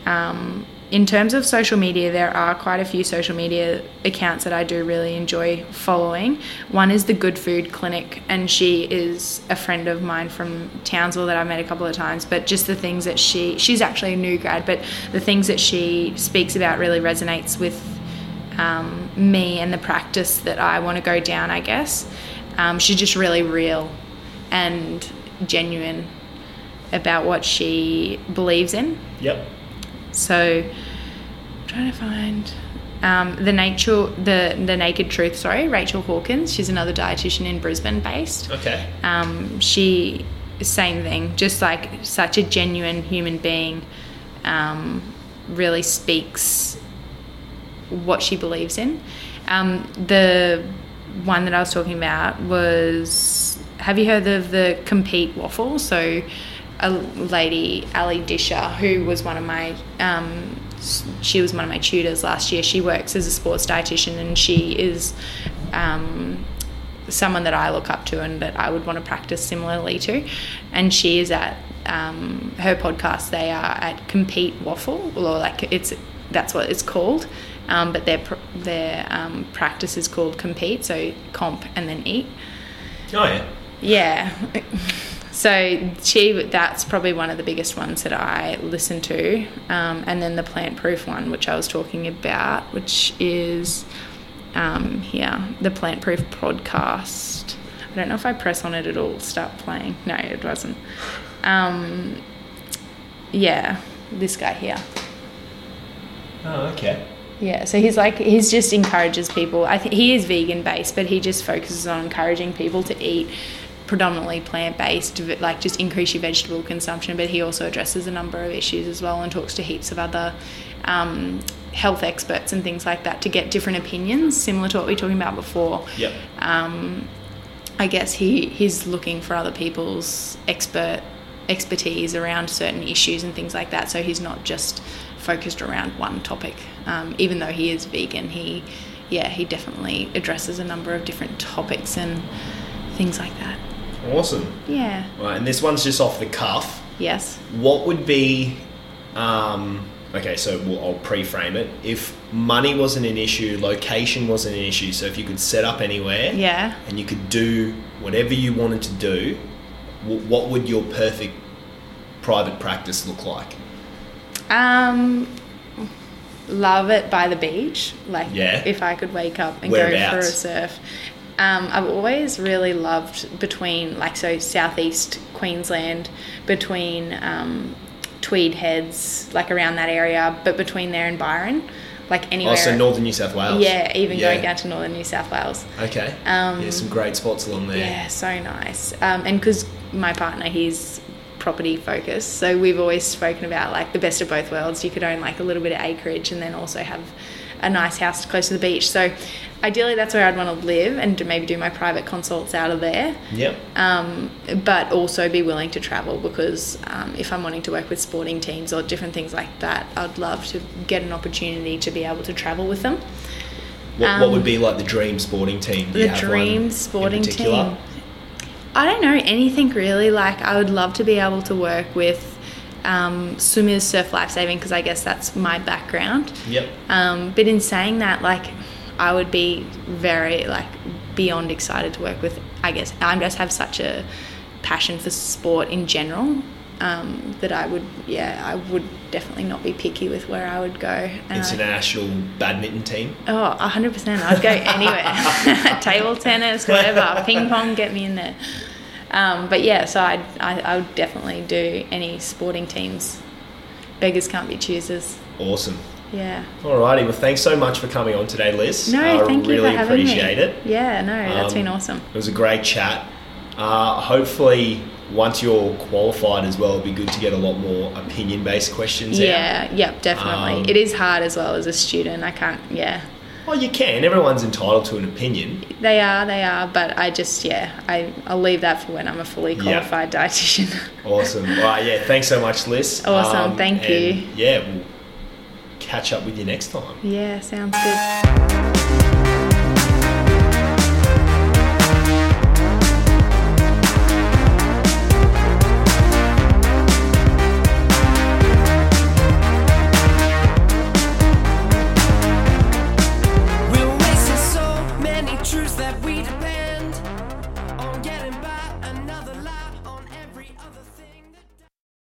Um, in terms of social media, there are quite a few social media accounts that I do really enjoy following. One is the Good Food Clinic, and she is a friend of mine from Townsville that I've met a couple of times. But just the things that she, she's actually a new grad, but the things that she speaks about really resonates with um, me and the practice that I want to go down, I guess. Um, she's just really real and genuine about what she believes in. Yep. So, I'm trying to find um, the nature, the the naked truth. Sorry, Rachel Hawkins. She's another dietitian in Brisbane based. Okay. Um, she same thing, just like such a genuine human being. Um, really speaks what she believes in. Um, the one that I was talking about was have you heard of the compeat waffle? So a lady, Ali Disher, who was one of my um, she was one of my tutors last year. She works as a sports dietitian and she is um, someone that I look up to and that I would want to practice similarly to. And she is at um, her podcast. They are at Compeat Waffle, or like it's that's what it's called. Um, but their their um, practice is called Compeat, so comp and then eat. Oh yeah. Yeah. So she that's probably one of the biggest ones that I listen to, um, and then the plant proof one, which I was talking about, which is um, here the plant proof podcast. I don't know if I press on it, it'll start playing. No, it wasn't. Um, yeah, this guy here. Oh okay. Yeah, so he's like he's just encourages people. I think he is vegan based, but he just focuses on encouraging people to eat predominantly plant based, like just increase your vegetable consumption. But he also addresses a number of issues as well and talks to heaps of other um, health experts and things like that to get different opinions, similar to what we were talking about before. Yep. Um, I guess he he's looking for other people's expert expertise around certain issues and things like that. So he's not just focused around one topic. Um, even though he is vegan, he yeah he definitely addresses a number of different topics and things like that. Awesome. Yeah. Right, and this one's just off the cuff. Yes. What would be, um, okay, so we'll, I'll pre-frame it. If money wasn't an issue, location wasn't an issue, so if you could set up anywhere Yeah. and you could do whatever you wanted to do, wh- what would your perfect private practice look like? Um, love it by the beach. Like, Yeah. if I could wake up and go for a surf. Um, I've always really loved between, like, so southeast Queensland, between um, Tweed Heads, like around that area, but between there and Byron, like anywhere. Oh, so northern New South Wales. Yeah, even Yeah. going down to northern New South Wales. Okay. Um, yeah, some great spots along there. Yeah, so nice. Um, and because my partner, he's property focused, so we've always spoken about like the best of both worlds. You could own like a little bit of acreage and then also have a nice house close to the beach. So ideally, that's where I'd want to live and to maybe do my private consults out of there. Yep. Um, but also be willing to travel because um, if I'm wanting to work with sporting teams or different things like that, I'd love to get an opportunity to be able to travel with them. What, what would Um, be like the dream sporting team? The dream sporting team. I don't know anything really. Like I would love to be able to work with um, swimmers, surf lifesaving because I guess that's my background. Yep. Um, but in saying that, like I would be very like beyond excited to work with. I guess I just have such a passion for sport in general um, that I would, yeah, I would definitely not be picky with where I would go. And I- International badminton team. Oh, 100%. I'd go anywhere. Table tennis, whatever. Ping pong, get me in there. Um, but yeah, so I'd, I, I would definitely do any sporting teams. Beggars can't be choosers. Awesome. Yeah. Alrighty, well, thanks so much for coming on today, Lyss. No, I thank you really for having appreciate me. it. Yeah, no, that's Um, been awesome. It was a great chat. Uh, hopefully, once you're qualified as well, it'll be good to get a lot more opinion-based questions out. Yeah, yep, definitely. Um, it is hard as well as a student. I can't, yeah. Well, you can. Everyone's entitled to an opinion. They are, they are, but I just, yeah, I, I'll leave that for when I'm a fully Yeah. qualified dietitian. Awesome. Right, yeah, thanks so much, Lyss. Um, Awesome, thank you. Yeah, we'll catch up with you next time. yeah, sounds good.